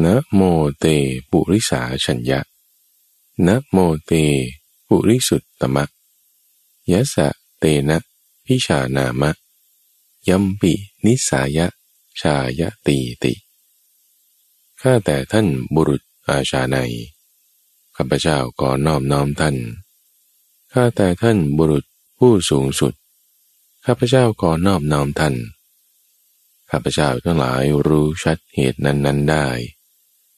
นะโมเตปุริสาชัญญะนะโมเตปุริสุตตมะยะสะเตนะพิชานามะ ยัมปินิสายะ ชายตีติ ข้าแต่ท่านบุรุษอาชาในข้าพเจ้าขอนอบน้อมท่าน ข้าแต่ท่านบุรุษผู้สูงสุด ข้าพเจ้าขอนอบน้อมท่าน ข้าพเจ้าทั้งหลายรู้ชัดเหตุนั้นๆได้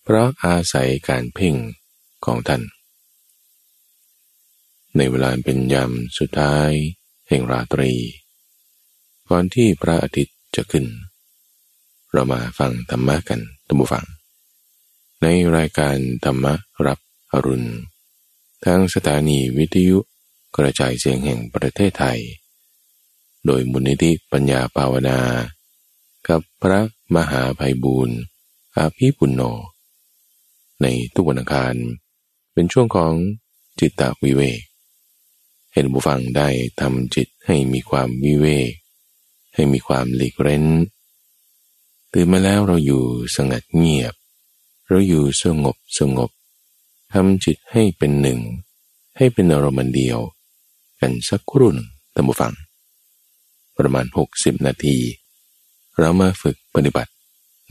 เพราะอาศัยการเพ่งของท่าน ในเวลาเป็นยามสุดท้าย แห่งราตรี ก่อนที่พระอาทิตย์จะขึ้น เรามาฟังธรรมะกันตัมบูฟัง ในรายการธรรมะรับอรุณทางสถานีวิทยุกระจายเสียงแห่งประเทศไทย โดยมูลนิธิปัญญาภาวนา กับพระมหาภัยบูรณ์อาภีปุณโญ ในทุกวันอังคาร เป็นช่วงของจิตตวิเวกเห็นบุฟังได้ทำจิตให้มีความวิเวกให้มีความหลีกเร้นตื่นมาแล้วเราอยู่สงัดเงียบ เราอยู่สงบสงบทำจิตให้เป็นหนึ่ง ให้เป็นอารมณ์เดียว กันสักครู่หนึ่งตามฟัง ประมาณ 60 นาที เรามาฝึกปฏิบัติ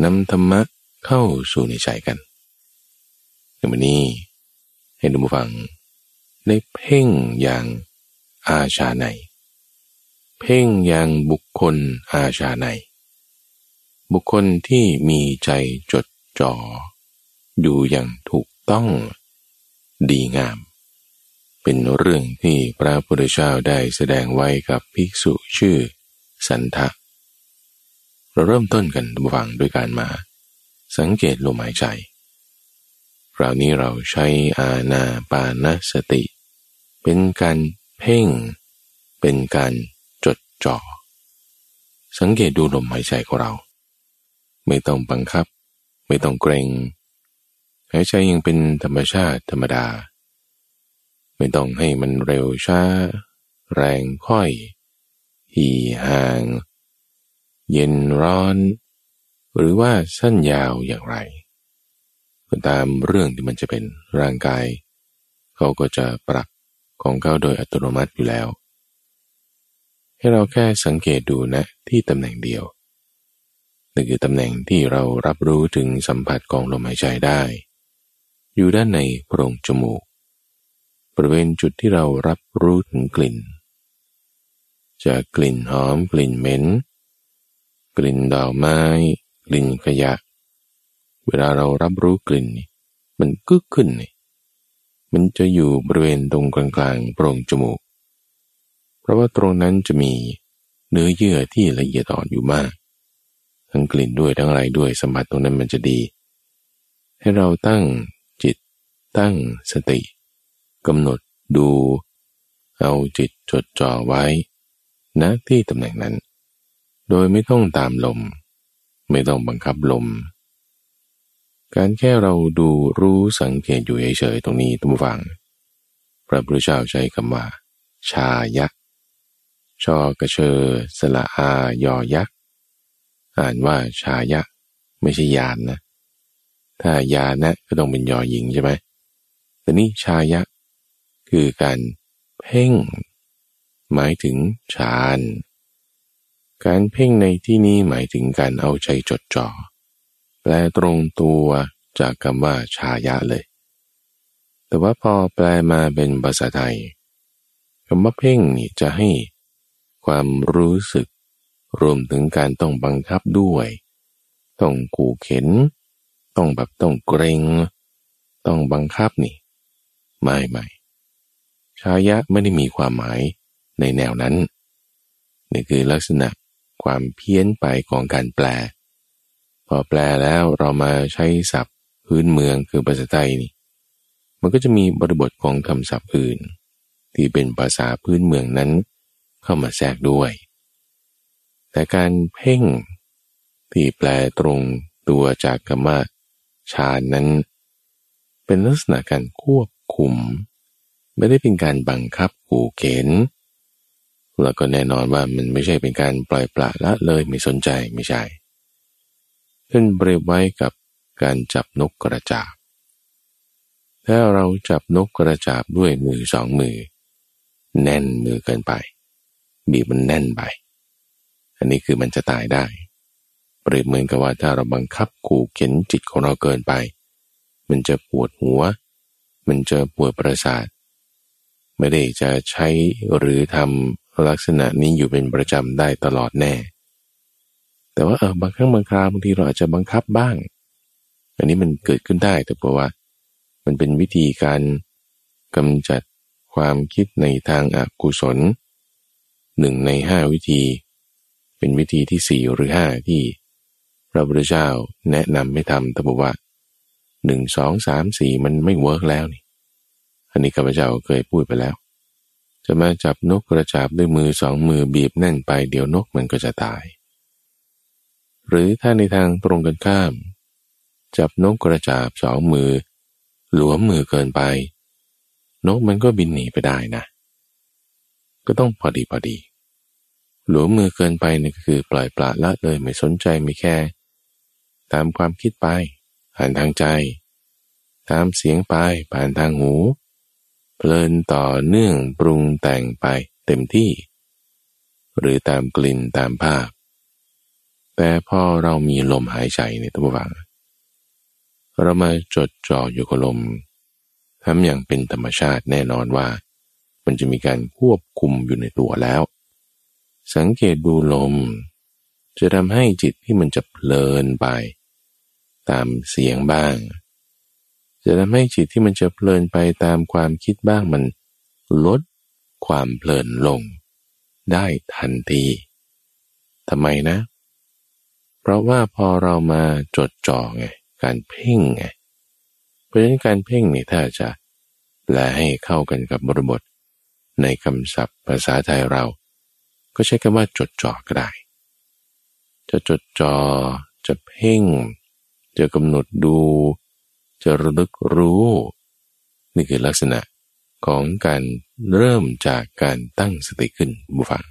นำธรรมะเข้าสู่ในใจกัน ในวันนี้ให้ดูฟังได้เพ่งอย่างอาชาในเพ่งอย่างบุคคลอาชาในบุคคลที่มีใจจดจ่ออยู่อย่างถูกต้องดีงาม เป็นเรื่องที่พระพุทธเจ้าได้แสดงไว้กับภิกษุชื่อสันทะเราเริ่มต้นกันฟังด้วยการมา สังเกตลมหายใจ ราวนี้เราใช้อาณาปานสติ เป็นการเพ่ง เป็นการจดจ่อ สังเกตดูลมหายใจของเรา ไม่ต้องบังคับ ไม่ต้องเกรงหายใจยังเป็นธรรมชาติธรรมดา ไม่ต้องให้มันเร็วช้า แรงค่อย หีห่าง เย็นร้อน หรือว่าสั้นยาวอย่างไร ก็ตามเรื่องที่มันจะเป็นร่างกาย เขาก็จะปรับของเขาโดยอัตโนมัติอยู่แล้ว ให้เราแค่สังเกตดูนะที่ตำแหน่งเดียวนั่นคือตำแหน่งที่เรารับรู้ถึงสัมผัสของลมหายใจได้ อยู่ด้านในโพรงจมูก บริเวณจุดที่เรารับรู้ถึงกลิ่นจะกลิ่นหอมกลิ่นเหม็น กลิ่นดอกไม้ กลิ่นขยะ เวลาเรารับรู้กลิ่น มันกึกขึ้นนี่มันจะอยู่บริเวณตรงกลางๆโพรงจมูก เพราะว่าตรงนั้นจะมีเนื้อเยื่อที่ละเอียดอ่อนอยู่มาก ทั้งกลิ่นด้วยทั้งอะไรด้วยสมผัสตรงนั้นมันจะดี ให้เราตั้งจิตั้งสติกำหนดดู เอาจิตจดจ่อไว้ณที่ตำแหน่งนั้น โดยไม่ต้องตามลม ไม่ต้องบังคับลม การแค่เราดูรู้สังเกตอยู่เฉยๆตรงนี้ตุ้มฟัง พระพุทธเจ้าใช้คำว่า ชายักชอกระเชอสละอายอยักอ่านว่าชายักไม่ใช่ยานนะ ถ้ายานะก็ต้องเป็นยอหญิงใช่ไหมแต่นี่ชายะคือการเพ่ง หมายถึงฌาน การเพ่งในที่นี้หมายถึงการเอาใจจดจ่อ แปลตรงตัวจากคำว่าชายะเลย แต่ว่าพอแปลมาเป็นภาษาไทยคำว่าเพ่งนี่จะให้ความรู้สึก รวมถึงการต้องบังคับด้วย ต้องขู่เข็น ต้องแบบต้องเกรง ต้องบังคับนี่ ไม่ไม่ชายะไม่ได้มีความหมายในแนวนั้นนี่คือลักษณะความเพี้ยนไปของการแปล อแปลแล้วเรามาใช้ศัพท์พื้นเมืองคือภาษาไทยนี่ มันก็จะมีบริบทของคำศัพท์อื่น ที่เป็นภาษาพื้นเมืองนั้น เข้ามาแทรกด้วย แต่การเพ่งที่แปลตรงตัวจากคำว่าฌานนั้น เป็นลักษณะการควบคุม ไม่ได้เป็นการบังคับขู่เข็นแล้วก็แน่นอนว่ามันไม่ใช่เป็นการปล่อยปละละเลยไม่สนใจไม่ใช่ ท่านเปรียบไว้กับการจับนกกระจาบ ถ้าเราจับนกกระจาบด้วยมือสองมือ แน่นมือเกินไป บีบมันแน่นไป อันนี้คือมันจะตายได้ เปรียบเหมือนกับว่าถ้าเราบังคับขู่เข็นจิตของเราเกินไป มันจะปวดหัว มันจะปวดประสาท ไม่ได้จะใช้หรือทำลักษณะนี้อยู่เป็นประจำได้ตลอดแน่ แต่ว่าเออบางครั้งบางคราวบางทีเราอาจจะบังคับบ้าง อันนี้มันเกิดขึ้นได้แต่เพราะว่า มันเป็นวิธีการกำจัดความคิดในทางอากุศลหนึ่งในห้าวิธี เป็นวิธีที่สี่หรือห้าที่พระพุทธเจ้าแนะนำไม่ทำแต่บอกว่าหนึ่งสองสามสี่มันไม่เวิร์กแล้วนี่ อันนี้ข้าพเจ้าเคยพูดไปแล้ว จะมาจับนกกระจาบด้วยมือสองมือบีบแน่นไปเดี๋ยวนกมันก็จะตาย หรือถ้าในทางตรงกันข้าม จับนกกระจาบสองมือ หลวมมือเกินไป นกมันก็บินหนีไปได้นะ ก็ต้องพอดีพอดี หลวมมือเกินไปนี่คือปล่อยปละละเลยไม่สนใจไม่แค่ ตามความคิดไปผ่านทางใจ ตามเสียงไปผ่านทางหู เพลินต่อเนื่องปรุงแต่งไปเต็มที่ หรือตามกลิ่นตามภาพ แต่พอเรามีลมหายใจในตัวฝังเรามาจดจ่ออยู่กับลมทำอย่างเป็นธรรมชาติแน่นอนว่า มันจะมีการควบคุมอยู่ในตัวแล้ว สังเกตดูลม จะทำให้จิตที่มันจะเพลินไป ตามเสียงบ้าง จะทำให้จิตที่มันจะเพลินไปตามความคิดบ้างมันลดความเพลินลง ได้ทันทีทำไมนะเพราะว่าพอเรามาจดจ่อไง การเพ่งไง เพราะฉะนั้นการเพ่งนี่ถ้าจะแลให้เข้ากันกับบริบทในคำศัพท์ภาษาไทยเรา ก็ใช้คำว่าจดจ่อก็ได้ จะจดจ่อ จะเพ่ง จะกำหนดดู จะระลึกรู้ นี่คือลักษณะของการเริ่มจากการตั้งสติขึ้นบุฟัง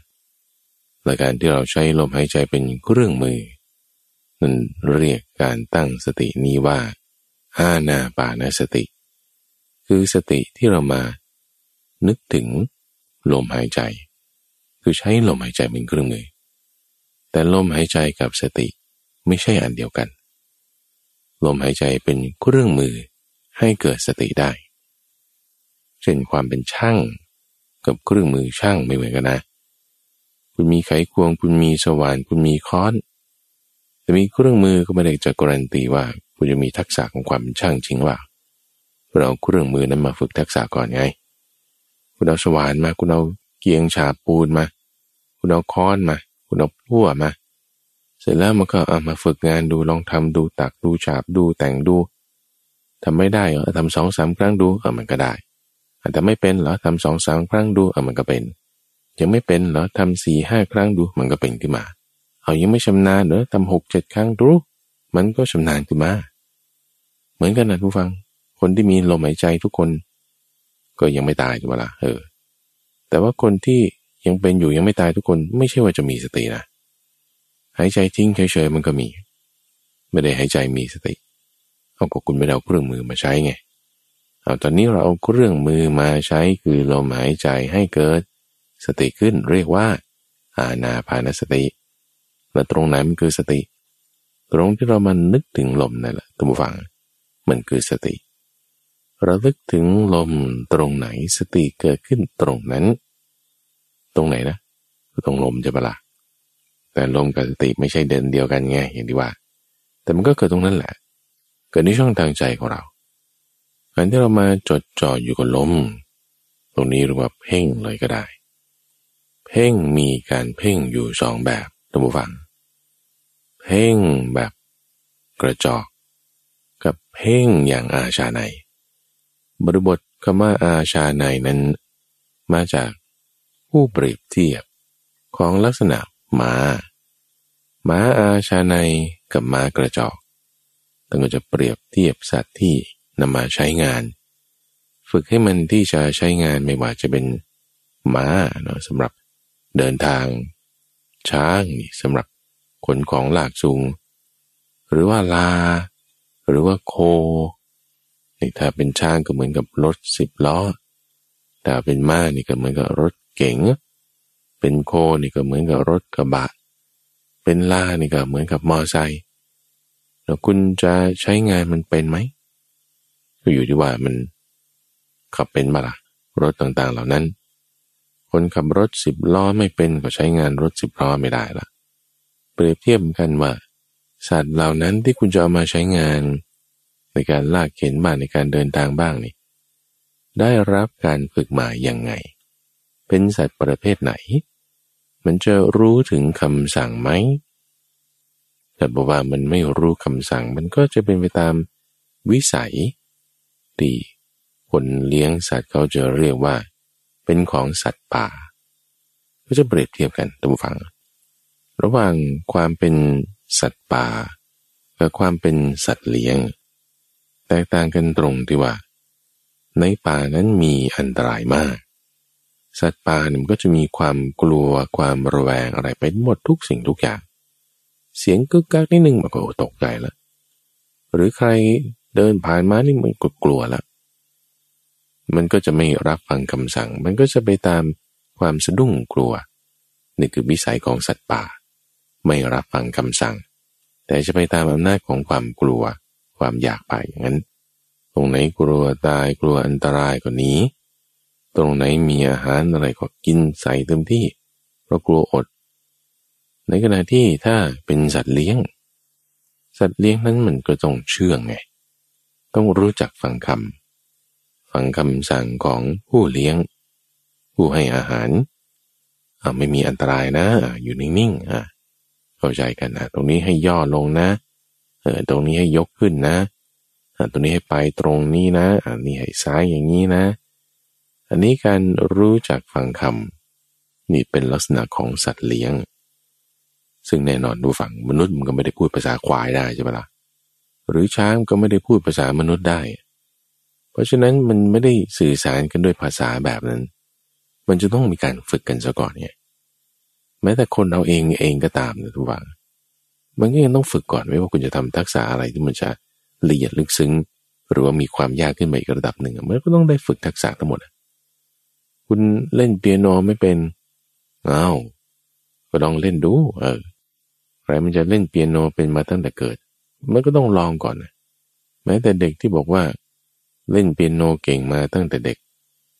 และการที่เราใช้ลมหายใจเป็นเครื่องมือ นั่นเรียกการตั้งสตินี้ว่าอาณาปานสติ คือสติที่เรามานึกถึงลมหายใจ คือใช้ลมหายใจเป็นเครื่องมือ แต่ลมหายใจกับสติไม่ใช่อันเดียวกัน ลมหายใจเป็นเครื่องมือให้เกิดสติได้ เช่นความเป็นช่างกับเครื่องมือช่างไม่เหมือนกันนะ คุณมีไขควงคุณมีสว่านคุณมีค้อน มีเครื่องมือก็ไม่ได้จะการันตีว่าคุณจะมีทักษะของความช่างจริงว่าเราเครื่องมือนั้นมาฝึกทักษะก่อนไง คุณเอาสว่านมา คุณเอาเกียงฉาบปูนมา คุณเอาค้อนมา คุณเอาพั่วมา เสร็จแล้วมันก็เอามาฝึกงานดูลองทำดูตักดูฉาบดูแต่งดูทำไม่ได้เหรอทำสองสามครั้งดูเออมันก็ได้แต่ไม่เป็นเหรอทำสองสามครั้งดูเออมันก็เป็น ยังไม่เป็นเหรอทำสี่ห้าครั้งดูมันก็เป็นขึ้นมา เอายังไม่ชำนาญเหรอทำหกเจ็ดครั้งดูมันก็ชำนาญขึ้นมา เหมือนกันนะทุกฟัง คนที่มีลมหายใจทุกคน ก็ยังไม่ตายถูกไหมล่ะเออ แต่ว่าคนที่ยังเป็นอยู่ยังไม่ตายทุกคน ไม่ใช่ว่าจะมีสตินะหายใจทิ้งเฉยๆมันก็มี ไม่ได้หายใจมีสติเอาก็คุณไม่เอาเครื่องมือมาใช้ไงเอาตอนนี้เราเอาเครื่องมือมาใช้คือลมหายใจให้เกิด สติขึ้นเรียกว่าอาณาพานสติ และตรงไหนมันคือสติ ตรงที่เรามันนึกถึงลมนั่นแหละทุกฝัง มันคือสติเราลึกถึงลมตรงไหนสติเกิดขึ้นตรงนั้น ตรงไหนนะตรงลมจะบละแต่ลมกับสติไม่ใช่เดินเดียวกันไงอย่างที่ว่า แต่มันก็เกิดตรงนั้นแหละ เกิดในช่องทางใจของเราการที่เรามาจดจ่ออยู่กับลม ตรงนี้เรียกว่าเพ่งเลยก็ได้ เพ่งมีการเพ่งอยู่สองแบบท่านผู้ฟัง เพ่งแบบกระจอก กับเพ่งอย่างอาชาในบริบทคำว่าอาชาในนั้น มาจากผู้เปรียบเทียบของลักษณะม้าม้าอาชาในกับม้ากระจอกตั้งก็จะเปรียบเทียบสัตว์ที่นำมาใช้งาน ฝึกให้มันที่จะใช้งานไม่ว่าจะเป็นม้าเนาะสำหรับเดินทาง ช้างนี่สำหรับ ขนของหลากสูง หรือว่าลา หรือว่าโคนี่ถ้าเป็นช้างก็เหมือนกับรถสิบล้อ ถ้าเป็นม้านี่ก็เหมือนกับรถเก๋ง เป็นโคนี่ก็เหมือนกับรถกระบะ เป็นล่านี่ก็เหมือนกับมอไซค์แล้วคุณจะใช้งานมันเป็นไหมก็อยู่ที่ว่ามันขับเป็นมาละรถต่างๆเหล่านั้น คนขับรถสิบล้อไม่เป็นก็ใช้งานรถสิบล้อไม่ได้ละ เปรียบเทียบกันว่าสัตว์เหล่านั้นที่คุณจะเอามาใช้งาน ในการลากเข็นบ้างในการเดินทางบ้างนี่ได้รับการฝึกมาอย่างไง เป็นสัตว์ประเภทไหน มันจะรู้ถึงคำสั่งไหมแต่บอกว่ามันไม่รู้คำสั่ง มันก็จะเป็นไปตามวิสัยที่คนเลี้ยงสัตว์เขาจะเรียกว่า เป็นของสัตว์ป่า ก็จะเปรียบเทียบกันท่านผู้ฟัง ระหว่างความเป็นสัตว์ป่ากับความเป็นสัตว์เลี้ยง แตกต่างกันตรงที่ว่า ในป่านั้นมีอันตรายมาก สัตว์ป่ามันก็จะมีความกลัวความระแวงอะไรไปหมดทุกสิ่งทุกอย่าง เสียงกึกกักนิดนึงมันก็ตกใจแล้วหรือใครเดินผ่านมานี่มันก็กลัวแล้วมันก็จะไม่รับฟังคำสั่ง มันก็จะไปตามความสะดุ้งกลัว นี่คือวิสัยของสัตว์ป่า ไม่รับฟังคำสั่ง แต่จะไปตามอำนาจของความกลัว ความอยากไปอย่างนั้น ตรงไหนกลัวตายกลัวอันตรายกว่านี้ ตรงไหนมีอาหารอะไรก็กินใส่เต็มที่ เพราะกลัวอด ในขณะที่ถ้าเป็นสัตว์เลี้ยง สัตว์เลี้ยงนั้นมันก็ต้องเชื่องไง ต้องรู้จักฟังคำฟังคำสั่งของผู้เลี้ยง ผู้ให้อาหารอาไม่มีอันตรายนะ อยู่นิ่งๆอะ เข้าใจกันนะตรงนี้ให้ย่อลงนะเออตรงนี้ให้ยกขึ้นนะตรงนี้ให้ไปตรงนี้นะ อันนี้ให้ซ้ายอย่างนี้นะ อันนี้การรู้จักฟังคำนี่เป็นลักษณะของสัตว์เลี้ยง ซึ่งแน่นอนดูฝั่งมนุษย์มันก็ไม่ได้พูดภาษาควายได้ใช่ไหมละ่ะหรือช้างก็ไม่ได้พูดภาษามนุษย์ได้ เพราะฉะนั้นมันไม่ได้สื่อสารกันด้วยภาษาแบบนั้น มันจะต้องมีการฝึกกันซะก่อนไง แม้แต่คนเอาเองเองก็ตามนะทุกฝังมันก็ยังต้องฝึกก่อนไม่ว่าคุณจะทำทักษะอะไรที่มันจะละเอียดลึกซึ้ง หรือว่ามีความยากขึ้นไปอีกระดับหนึ่งมันก็ต้องได้ฝึกทักษะทั้งหมดคุณเล่นเปียโนไม่เป็นอ้าวก็ลองเล่นดู เออใครมันจะเล่นเปียโนเป็นมาตั้งแต่เกิด มันก็ต้องลองก่อนนะแม้แต่เด็กที่บอกว่า เล่นเปียโนเก่งมาตั้งแต่เด็ก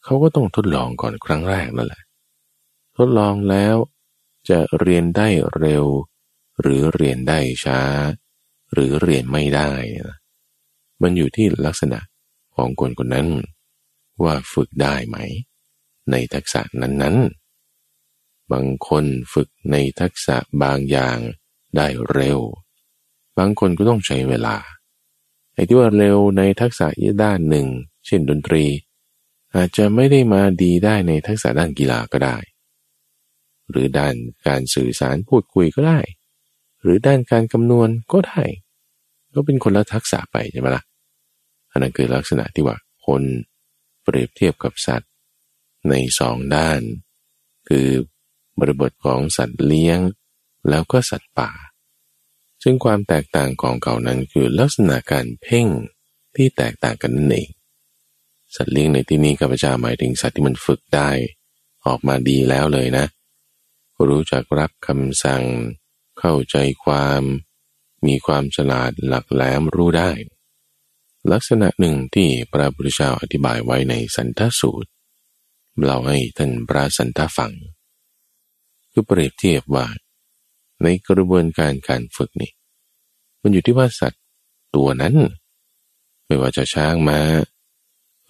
เขาก็ต้องทดลองก่อนครั้งแรกนั่นแหละ ทดลองแล้ว จะเรียนได้เร็ว หรือเรียนได้ช้า หรือเรียนไม่ได้นะมันอยู่ที่ลักษณะของคนคนนั้น ว่าฝึกได้ไหม ในทักษะนั้นๆ บางคนฝึกในทักษะบางอย่างได้เร็ว บางคนก็ต้องใช้เวลาไอ้ที่ว่าเร็วในทักษะอีด้านหนึ่ง เช่นดนตรี อาจจะไม่ได้มาดีได้ในทักษะด้านกีฬาก็ได้ หรือด้านการสื่อสารพูดคุยก็ได้ หรือด้านการคำนวณก็ได้ ก็เป็นคนละทักษะไปใช่ไหมละ่ะอันนั้นคือลักษณะที่ว่าคนเปรียบเทียบกับสัตว์ ในสองด้าน คือบริบทของสัตว์เลี้ยง แล้วก็สัตว์ป่า ซึ่งความแตกต่างของเก่านั้นคือลักษณะการเพ่งที่แตกต่างกันนั่นเอง สัตว์เลี้ยงในที่นี้ข้าพเจ้าหมายถึงสัตว์ที่มันฝึกได้ ออกมาดีแล้วเลยนะ รู้จักรับคำสั่ง เข้าใจความ มีความฉลาดหลักแหลมรู้ได้ ลักษณะหนึ่งที่พระพุทธเจ้าอธิบายไว้ในสันทสูตรเราให้ท่านพระสันทฟัง คือเปรียบเทียบว่า ในกระบวนการการฝึกนี่ มันอยู่ที่ว่าสัตว์ตัวนั้น ไม่ว่าจะช้างมา้า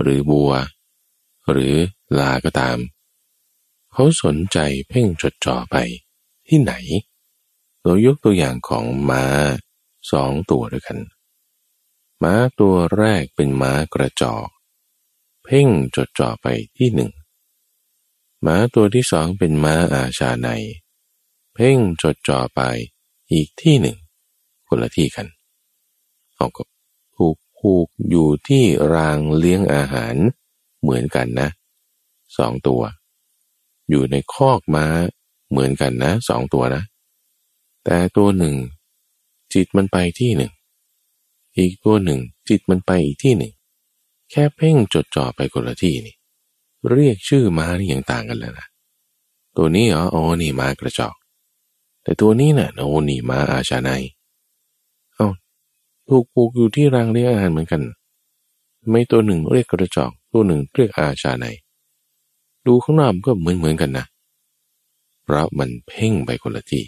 หรือบัว หรือลาก็ตาม เขาสนใจเพ่งจดจ่อไปที่ไหน เรายกตัวอย่างของม้าสองตัวด้วยกัน ม้าตัวแรกเป็นม้ากระจอก เพ่งจดจ่อไปที่หนึ่ง ม้าตัวที่สองเป็นม้าอาชาใน เพ่งจดจ่อไปอีกที่หนึ่ง คนละที่กัน เอากับผูกผูกอยู่ที่รางเลี้ยงอาหารเหมือนกันนะสองตัว อยู่ในคอกม้าเหมือนกันนะสองตัวนะ แต่ตัวหนึ่ง จิตมันไปที่หนึ่ง อีกตัวหนึ่ง จิตมันไปอีกที่หนึ่ง แค่เพ่งจดจ่อไปคนละที่นี่ เรียกชื่อม้านี่ยังต่างกันแล้วนะตัวนี้อ๋อโอ้นี่ม้ากระจอก แต่ตัวนี้นะ่ะโอ้นี่ม้าอาชาในเอาถูกปลูกอยู่ที่รังเลี้ยงอาหารเหมือนกัน ไม่ตัวหนึ่งเรียกกระจอก ตัวหนึ่งเรียกอาชาใน ดูข้างนอกก็เหมือนเหมือนกันนะเพราะมันเพ่งไปคนละที่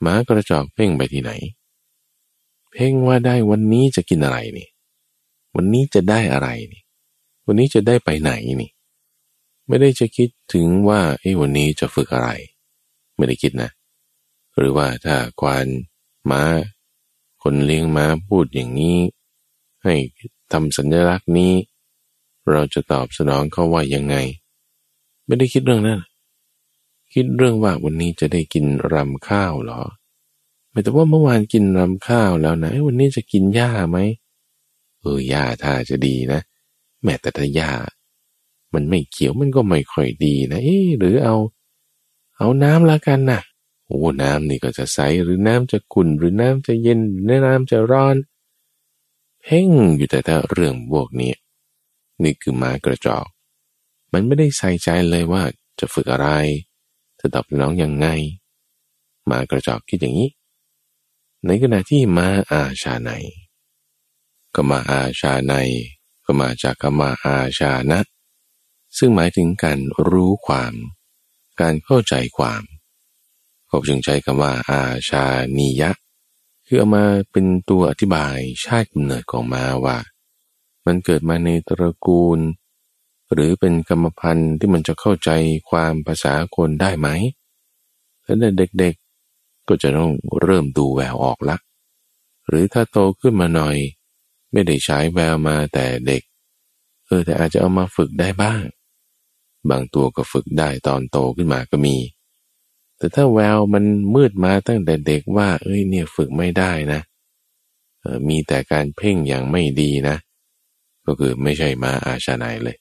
หมากระจอกเพ่งไปที่ไหน เพ่งว่าได้วันนี้จะกินอะไรนี่ วันนี้จะได้อะไรนี่ วันนี้จะได้ไปไหนนี่ ไม่ได้จะคิดถึงว่าไอ้วันนี้จะฝึกอะไร ไม่ได้คิดนะ หรือว่าถ้าควานม้า คนเลี้ยงม้าพูดอย่างนี้ ให้ทำสัญลักษณ์นี้ เราจะตอบสนองเขาว่ายังไง ไม่ได้คิดเรื่องนั้นคิดเรื่องว่าวันนี้จะได้กินรำข้าวหรอไม่แต่ว่าเมื่อวานกินรำข้าวแล้วนะวันนี้จะกินหญ้าไหมเออหญ้าถ้าจะดีนะ แม้แต่ถ้าหญ้ามันไม่เขียวมันก็ไม่ค่อยดีนะ เอ๊หรือเอา เอาน้ำละกันนะโอ้น้ำนี่ก็จะใสหรือน้ำจะขุ่นหรือน้ำจะเย็นหรือน้ำจะร้อน เพ่งอยู่แต่ถ้าเรื่องพวกนี้ นี่คือมากระจอก มันไม่ได้ใส่ใจเลยว่าจะฝึกอะไร จะตอบน้องยังไง มากระจอกคิดอย่างนี้ ในขณะที่มาอาชาในก็มาอาชาในก็มาจากคำมาอาชานะ ซึ่งหมายถึงการรู้ความ การเข้าใจความเขาจึงใช้คำว่าอาชานียะ คือเอามาเป็นตัวอธิบายชาติกำเนิดของมาว่า มันเกิดมาในตระกูล หรือเป็นกรรมพันธุ์ที่มันจะเข้าใจความภาษาคนได้ไหมถ้าเด็กๆก็จะต้องเริ่มดูแววออกละ หรือถ้าโตขึ้นมาหน่อย ไม่ได้ใช้แววมาแต่เด็ก เออแต่อาจจะเอามาฝึกได้บ้าง บางตัวก็ฝึกได้ตอนโตขึ้นมาก็มี แต่ถ้าแววมันมืดมาตั้งแต่เด็กว่า เอ้ยเนี่ยฝึกไม่ได้นะมีแต่การเพ่งอย่างไม่ดีนะ ก็คือไม่ใช่มาอาชาไนเลย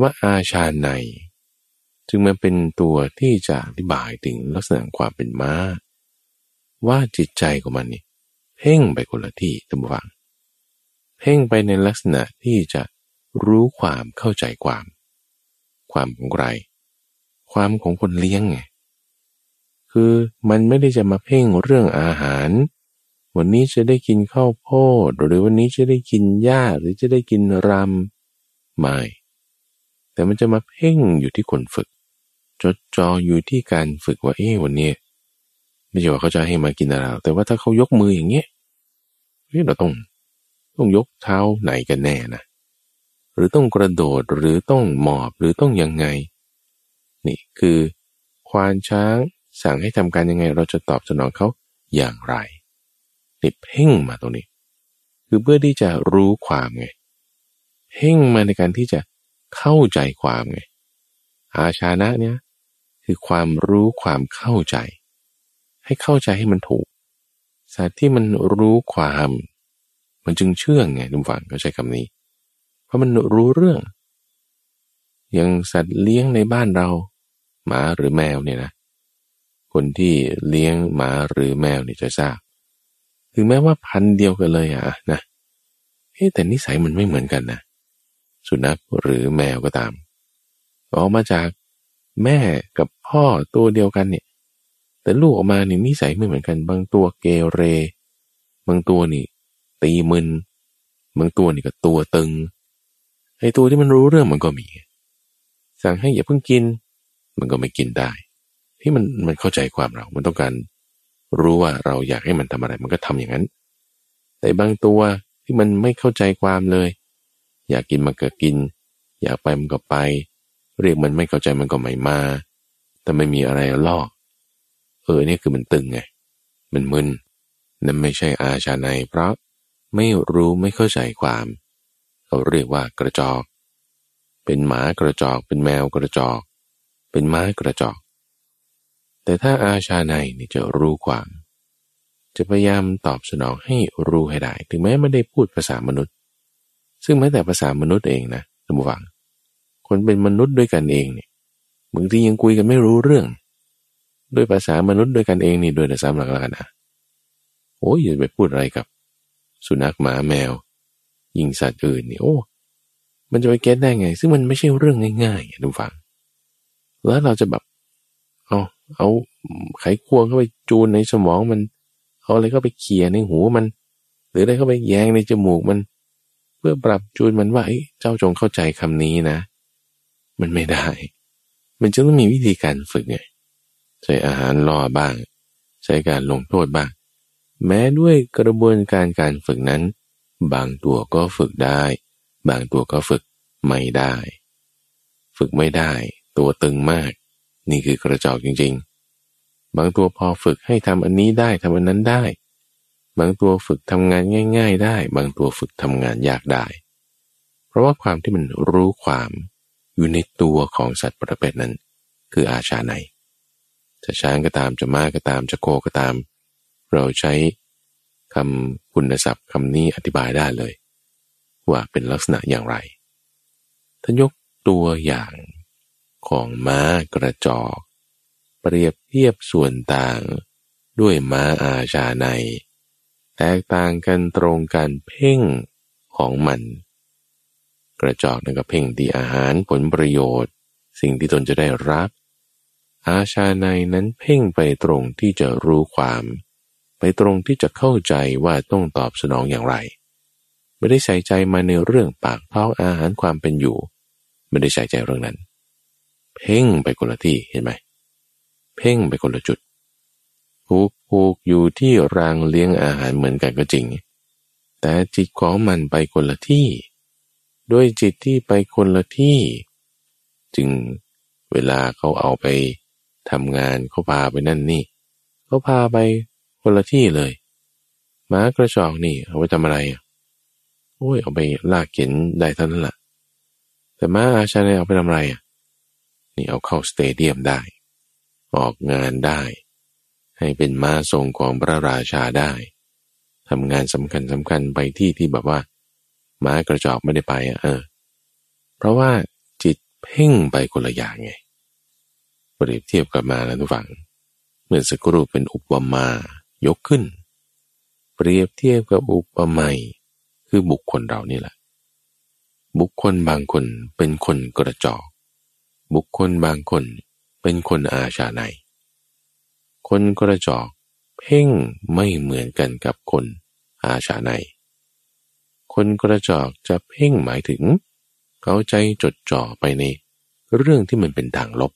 ว่าอาชาใน จึงมันเป็นตัวที่จะอธิบายถึงลักษณะความเป็นม้า ว่าจิตใจของมันนี่เพ่งไปคนละที่ตั้งฟังเพ่งไปในลักษณะที่จะรู้ความเข้าใจความ ความของใครความของคนเลี้ยงไงคือมันไม่ได้จะมาเพ่งเรื่องอาหาร วันนี้จะได้กินข้าวโพดหรือวันนี้จะได้กินหญ้าหรือจะได้กินรำไม่ แต่มันจะมาเพ่งอยู่ที่คนฝึก จดจ่ออยู่ที่การฝึกว่าเอ๊ะวันนี้ไม่ใช่ว่าเขาจะให้มากินอะไรแต่ว่าถ้าเขายกมืออย่างเงี้ยเฮ้ยเราต้องต้องยกเท้าไหนกันแน่นะหรือต้องกระโดดหรือต้องหมอบหรือต้องยังไง นี่คือ ควานช้างสั่งให้ทำการยังไง เราจะตอบสนองเขาอย่างไรนี่เพ่งมาตรงนี้ คือเพื่อที่จะรู้ความไง เพ่งมาในการที่จะ เข้าใจความไงอาชานะเนี่ยคือความรู้ความเข้าใจ ให้เข้าใจให้มันถูก สัตว์ที่มันรู้ความ มันจึงเชื่องไงทุกฝั่งก็ใช้คำนี้ เพราะมันรู้เรื่อง อย่างสัตว์เลี้ยงในบ้านเรา หมาหรือแมวเนี่ยนะ คนที่เลี้ยงหมาหรือแมวเนี่ยจะทราบ ถึงแม้ว่าพันเดียวกันเลยอะนะเฮ้แต่นิสัยมันไม่เหมือนกันนะ สุนัขหรือแมวก็ตาม ออกมาจากแม่กับพ่อตัวเดียวกันเนี่ย แต่ลูกออกมานี่นิสัยไม่เหมือนกัน บางตัวเกเร บางตัวนี่ ตีมึน บางตัวนี่ก็ตัวตึง ไอ้ตัวที่มันรู้เรื่องมันก็มี สั่งให้อย่าเพิ่งกิน มันก็ไม่กินได้ ที่มันมันเข้าใจความเรา มันต้องการรู้ว่าเราอยากให้มันทำอะไร มันก็ทำอย่างนั้น แต่บางตัวที่มันไม่เข้าใจความเลย อยากกินมันก็กิน อยากไปมันก็ไป เรียกมันไม่เข้าใจมันก็ไม่มา แต่ไม่มีอะไรล่อเออเนี่ยคือมันตึงไง มันมึนนั่นไม่ใช่อาชาในเพราะไม่รู้ไม่เข้าใจความ เขาเรียกว่ากระจอก เป็นหมากระจอก เป็นแมวกระจอก เป็นม้ากระจอก แต่ถ้าอาชาในนี่จะรู้ความ จะพยายามตอบสนองให้รู้ให้ได้ ถึงแม้ไม่ได้พูดภาษามนุษย์ ซึ่งแม้แต่ภาษามนุษย์เองนะท่านผู้ฟังคนเป็นมนุษย์ด้วยกันเองเนี่ยบางทียังคุยกันไม่รู้เรื่อง ด้วยภาษามนุษย์ด้วยกันเองนี่โดยแต่ซ้ำหลักแล้วกันนะโอ้ยอย่าไปพูดอะไรกับ สุนัขหมาแมว ยิงสัตว์อื่นนี่โอ้มันจะไปเก็ตได้ไง ซึ่งมันไม่ใช่เรื่องง่ายๆทุกฝัง แล้วเราจะแบบเอาเอาไขควงเข้าไปจูนในสมองมัน เอาอะไรเข้าไปเขี่ยในหูมัน หรืออะไรเข้าไปแยงในจมูกมัน พื่อปรับจูนมันว่าเจ้าจงเข้าใจคำนี้นะ มันไม่ได้ มันจะต้องมีวิธีการฝึกไงใช้อาหารล่อบ้าง ใช้การลงโทษบ้าง แม้ด้วยกระบวนการการฝึกนั้น บางตัวก็ฝึกได้ บางตัวก็ฝึกไม่ได้ ฝึกไม่ได้ ตัวตึงมาก นี่คือกระจอกจริง ๆ บางตัวพอฝึกให้ทำอันนี้ได้ทำอันนั้นได้ บางตัวฝึกทำงานง่าย ๆ ได้ บางตัวฝึกทำงานยากได้ เพราะว่าความที่มันรู้ความอยู่ในตัวของสัตว์ประเภทนั้น คืออาชาในจะช้างก็ตามจะม้าก็ตามจะโคก็ตาม เราใช้คำคุณศัพท์คำนี้อธิบายได้เลย ว่าเป็นลักษณะอย่างไรท่านยกตัวอย่างของม้ากระจอก เปรียบเทียบส่วนต่างด้วยม้าอาชาใน แตกต่างกันตรงการเพ่งของมัน กระจอกนั่นก็เพ่งดีอาหารผลประโยชน์ สิ่งที่ตนจะได้รับ อาชาในนั้นเพ่งไปตรงที่จะรู้ความ ไปตรงที่จะเข้าใจว่าต้องตอบสนองอย่างไร ไม่ได้ใส่ใจมาในเรื่องปากท้องอาหารความเป็นอยู่ ไม่ได้ใส่ใจเรื่องนั้น เพ่งไปคนละที่เห็นไหมเพ่งไปคนละจุด ผูกผูกอยู่ที่รางเลี้ยงอาหารเหมือนกันก็จริง แต่จิตของมันไปคนละที่ ด้วยจิตที่ไปคนละที่ จึงเวลาเขาเอาไปทำงานเขาพาไปนั่นนี่เขาพาไปคนละที่เลยม้ากระจอกนี่เอาไปทำอะไรอะโอ้ยเอาไปลากเข็นได้เท่านั้นแหละแต่ม้าอาชาเนี่ยเอาไปทำอะไรอะนี่เอาเข้าสเตเดียมได้ ออกงานได้ ให้เป็นม้าทรงของพระราชาได้ทำงานสำคัญสำคัญไปที่ที่แบบว่า ม้ากระจอกไม่ได้ไปอะเออ เพราะว่าจิตเพ่งไปคนละอย่างไงเปรียบเทียบกับมาแล้วทุกฝังเหมื่อสักรู่เป็นอุปมายกขึ้น เปรียบเทียบกับอุปมยคือบุคคลเรานี่แหละ บุคคลบางคนเป็นคนกระจอก บุคคลบางคนเป็นคนอาชาใน คนกระจอก เพ่งไม่เหมือนกันกับคนอาชาใน คนกระจอกจะเพ่งหมายถึง เขาใจจดจ่อไปใน เรื่องที่มันเป็นทางลบ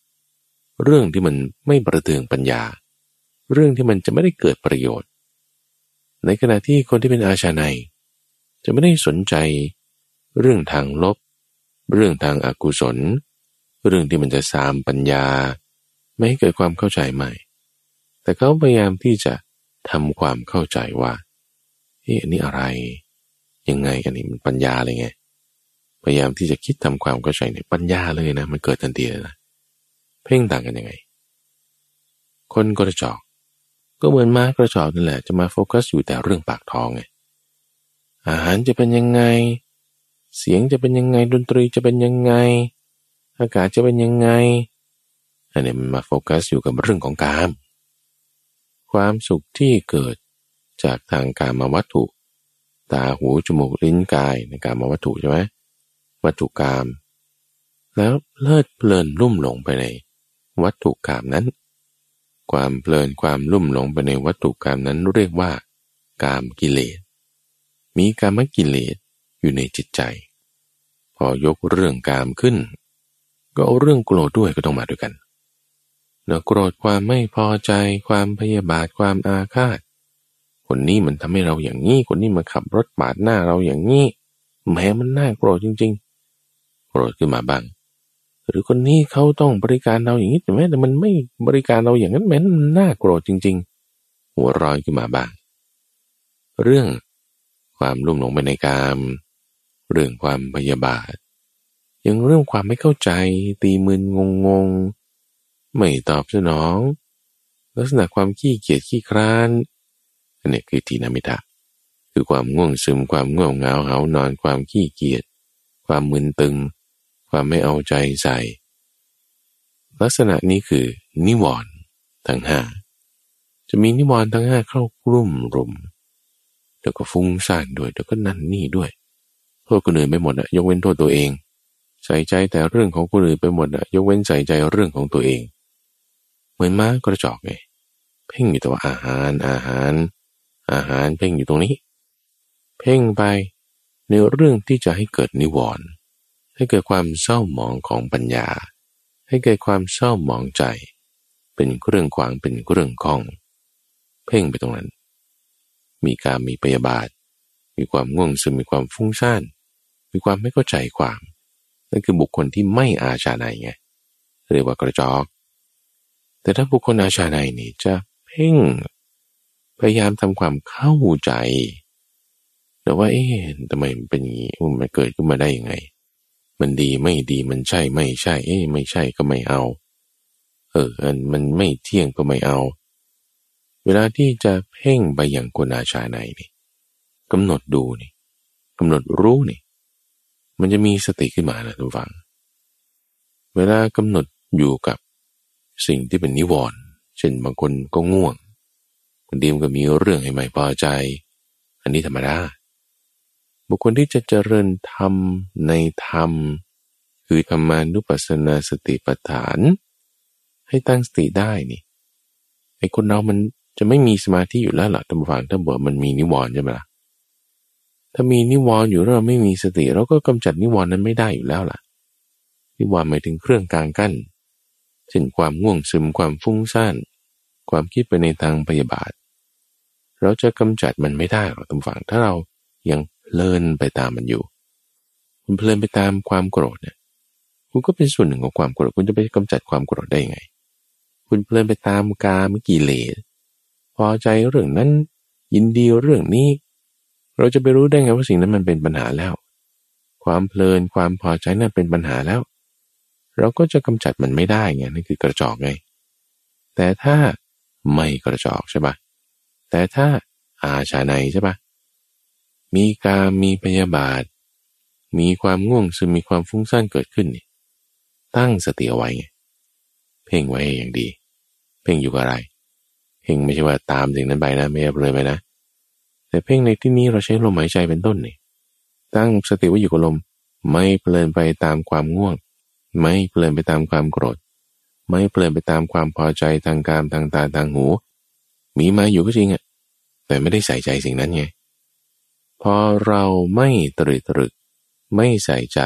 เรื่องที่มันไม่ประเทืองปัญญา เรื่องที่มันจะไม่ได้เกิดประโยชน์ ในขณะที่คนที่เป็นอาชาใน จะไม่ได้สนใจ เรื่องทางลบ เรื่องทางอากุศล เรื่องที่มันจะสามปัญญา ไม่ให้เกิดความเข้าใจใหม่ แต่เขาพยายามที่จะทำความเข้าใจว่าเฮ้ยอันนี้อะไร ยังไงอันนี้มันปัญญาเลยไง พยายามที่จะคิดทำความเข้าใจในปัญญาเลยนะ มันเกิดทันทีเลยนะ เพ่งต่างกันยังไง คนกระจอก ก็เหมือนม้ากระจอกนั่นแหละ จะมาโฟกัสอยู่แต่เรื่องปากท้องไง อาหารจะเป็นยังไง เสียงจะเป็นยังไง ดนตรีจะเป็นยังไง อากาศจะเป็นยังไง อันนี้มันมาโฟกัสอยู่กับเรื่องของกาม ความสุขที่เกิดจากทางการมาวัตถุ ตาหูจมูกลิ้นกายในการมาวัตถุใช่ไหมวัตถุกรรมแล้วเลิดเพลินลุ่มหลงไปในวัตถุกรรมนั้น ความเพลินความลุ่มหลงไปในวัตถุกรรมนั้นเรียกว่ากามกิเลส มีกามกิเลสอยู่ในจิตใจ พอยกเรื่องกามขึ้น ก็เอาเรื่องโกรธด้วยก็ต้องมาด้วยกัน นาะโกรธความไม่พอใจ ความพยาบาทความอาฆาต คนนี้มันทำให้เราอย่างนี้ คนนี้มาขับรถปาดหน้าเราอย่างนี้แม้มันน่าโกรธจริง ๆ โกรธขึ้นมาบ้าง หรือคนนี้เขาต้องบริการเราอย่างนี้แต่แม้แต่มันไม่บริการเราอย่างนั้นแม้มันน่าโกรธจริง ๆ หัวร้อนขึ้นมาบ้าง เรื่องความลุ่มหลงไปในกาม เรื่องความพยาบาทยังเรื่องความไม่เข้าใจ ตีมึนงงง ไม่ตอบสนอง ลักษณะความขี้เกียจขี้คร้านอันนี้คือทีนามิตะคือความง่วงซึมความง่วงเหงาเหานอนความขี้เกียจความมึนตึง ความไม่เอาใจใส่ ลักษณะนี้คือนิวรณ์ทั้งห้าจะมีนิวรณ์ทั้งห้าเข้ากลุ่มรุมดี๋ยวก็ฟุ้งซ่านด้วยเดี๋ยวก็นั่นนี่ด้วยโทษคนอื่นไปหมดอะยกเว้นโทษตัวเอง ใส่ใจแต่เรื่องของคนอื่นไปหมดอะยกเว้นใส่ใจเรื่องของตัวเอง เหมือนม้ากระจอกไงเพ่งอยู่แต่ว่าอาหารอาหาร อาหารเพ่งอยู่ตรงนี้ เพ่งไปในเรื่องที่จะให้เกิดนิวรณ์ให้เกิดความเศร้าหมองของปัญญา ให้เกิดความเศร้าหมองใจ เป็นเรื่องขวางเป็นเรื่องคล้อง เพ่งไปตรงนั้น มีการมีปยาบาท มีความง่วงซึมมีความฟุ้งซ่านมีความไม่เข้าใจความนั่นคือบุคคลที่ไม่อาชาในไงเรียกว่ากระจอก แต่ถ้าบุคคลอาชาในนี่จะเพ่ง พยายามทำความเข้าใจ แต่ว่าเอ๊ะทำไมมันเป็นอย่างนี้มันเกิดขึ้นมาได้ยังไง มันดีไม่ดีมันใช่ไม่ใช่ เอ๊ะไม่ใช่ก็ไม่เอา เอออันมันไม่เที่ยงก็ไม่เอา เวลาที่จะเพ่งไปอย่างกุณาชาในนี่กำหนดดูนี่กำหนดรู้นี่ มันจะมีสติขึ้นมานะทุกฝัง เวลากำหนดอยู่กับ สิ่งที่เป็นนิวรณ์เช่นบางคนก็ง่วงบางทีมันก็มีเรื่องให้ไม่พอใจ อันนี้ธรรมดาบุคคลที่จะเจริญธรรมในธรรม คือธรรมานุปัสสนาสติปัฏฐาน ให้ตั้งสติได้นี่ไอ้คนเรามันจะไม่มีสมาธิอยู่แล้วหรอท่านผู้ฟังถ้าบอกมันมีนิวรณ์ใช่ไหมล่ะถ้ามีนิวรณ์อยู่เราไม่มีสติ เราก็กำจัดนิวรณ์นั้นไม่ได้อยู่แล้วล่ะนิวรณ์หมายถึงเครื่องกลางกั้น เช่นความง่วงซึมความฟุ้งซ่านความคิดไปในทางพยาบาท เราจะกำจัดมันไม่ได้หรอกท่านผู้ฟังถ้าเรายังเพลินไปตามมันอยู่คุณเพลินไปตามความโกรธเนี่ยคุณก็เป็นส่วนหนึ่งของความโกรธคุณจะไปกำจัดความโกรธได้ไง คุณเพลินไปตามกามกิเลสพอใจเรื่องนั้น ยินดีเรื่องนี้ เราจะไปรู้ได้ไงว่าสิ่งนั้นมันเป็นปัญหาแล้ว ความเพลินความพอใจนั้นเป็นปัญหาแล้ว เราก็จะกำจัดมันไม่ได้ไงนั่นคือกระจอกไง แต่ถ้าไม่กระจอกใช่ปะแต่ถ้าอาชาในใช่ปะมีการมีพยาบาท มีความง่วงซึมมีความฟุ้งซ่านเกิดขึ้นนี่ตั้งสติเอาไว้ เพ่งไว้อย่างดี เพ่งอยู่กับอะไร เพ่งไม่ใช่ว่าตามสิ่งนั้นไปนะไม่เอาเลยไปนะ แต่เพ่งในที่นี้เราใช้ลมหายใจเป็นต้นนี่ตั้งสติไว้อยู่กับลมไม่เพลินไปตามความง่วง ไม่เพลินไปตามความโกรธ ไม่เพลินไปตามความพอใจทางการทางตาทางหู มีมาอยู่ก็จริงอะแต่ไม่ได้ใส่ใจสิ่งนั้นไง พอเราไม่ตรึกตรึก ไม่ใส่ใจ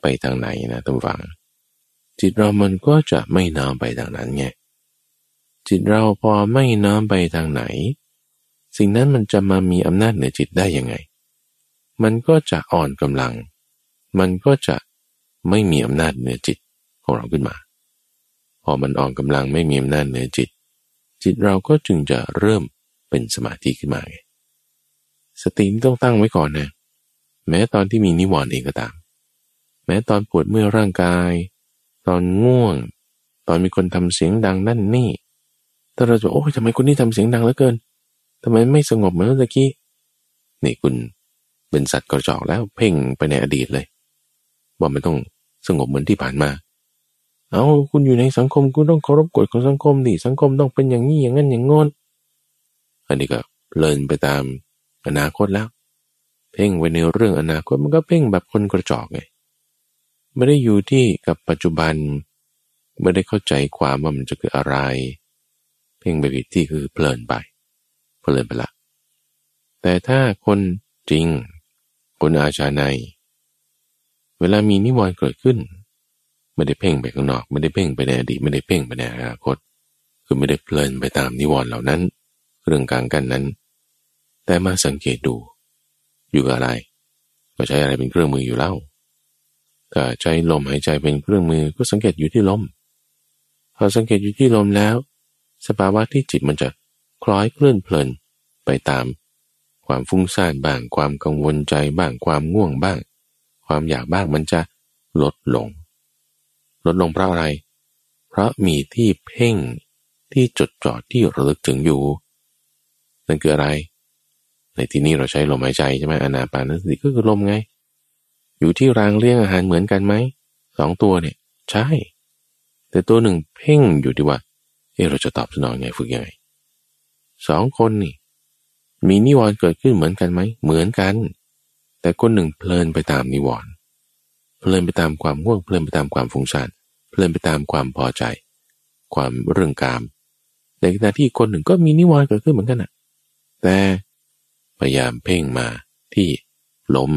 ไปทางไหนนะท่านฟัง จิตเรามันก็จะไม่น้อมไปทางนั้นไง จิตเราพอไม่น้อมไปทางไหน สิ่งนั้นมันจะมามีอำนาจเหนือจิตได้ยังไง มันก็จะอ่อนกำลัง มันก็จะ ไม่มีอำนาจเหนือจิตของเราขึ้นมา พอมันอ่อนกำลังไม่มีอำนาจเหนือจิต จิตเราก็จึงจะเริ่มเป็นสมาธิขึ้นมาไงสติต้องตั้งไว้ก่อนนะแม้ตอนที่มีนิวรณ์เองก็ตาม แม้ตอนปวดเมื่อร่างกาย ตอนง่วง ตอนมีคนทำเสียงดังนั่นนี่ถ้าเราจะโอ้ยทำไมคนนี้ทำเสียงดังเหลือเกินทำไมไม่สงบเหมือนเมื่อกี้นี่คุณเป็นสัตว์กระจอกแล้วเพ่งไปในอดีตเลยว่าไม่ต้อง สงบเหมือนที่ผ่านมา เอาคุณอยู่ในสังคมคุณต้องเคารพกฎของสังคมดิสังคมต้องเป็นอย่างนี้อย่างนั้นอย่างงอนอันนี้ก็เลินไปตามอนาคตแล้ว เพ่งไว้ในเรื่องอนาคตมันก็เพ่งแบบคนกระจอกไงไม่ได้อยู่ที่กับปัจจุบันไม่ได้เข้าใจความว่ามันจะคืออะไร เพ่งไปผิดที่คือเพลินไปเพลินไปละแต่ถ้าคนจริงคนอาชาใน เวลามีนิวรณ์เกิดขึ้น ไม่ได้เพ่งไปข้างนอก ไม่ได้เพ่งไปในอดีตไม่ได้เพ่งไปในอนาคต คือไม่ได้เพลินไปตามนิวรณ์เหล่านั้น เรื่องกลางกันนั้น แต่มาสังเกตดู อยู่กับอะไร ก็ใช้อะไรเป็นเครื่องมืออยู่เล่าถ้าใช้ลมหายใจเป็นเครื่องมือก็สังเกตอยู่ที่ลม พอสังเกตอยู่ที่ลมแล้ว สภาวะที่จิตมันจะคล้อยเคลื่อนเพลินไปตาม ความฟุ้งซ่านบ้าง ความกังวลใจบ้าง ความง่วงบ้าง ความอยากบ้างมันจะลดลง ลดลงเพราะอะไร เพราะมีที่เพ่งที่จดจ่อที่ระลึกถึงอยู่ นั่นคืออะไร ในที่นี้เราใช้ลมหายใจใช่ไหมอนาปานสติก็คือลมไง อยู่ที่รางเลี้ยงอาหารเหมือนกันไหมสองตัวเนี่ย ใช่ แต่ตัวหนึ่งเพ่งอยู่ที่ว่าเออเราจะตอบสนองไงฝึกยังไงสองคนนี่ มีนิวรณ์เกิดขึ้นเหมือนกันไหม เหมือนกัน แต่คนหนึ่งเพลินไปตามนิวรณ์เพลินไปตามความง่วงเพลินไปตามความฟุ้งซ่านเพลินไปตามความพอใจ ความเรื่องกาม ในขณะที่คนหนึ่งก็มีนิวรณ์เกิดขึ้นเหมือนกันนะแต่พยายามเพ่งมาที่ลม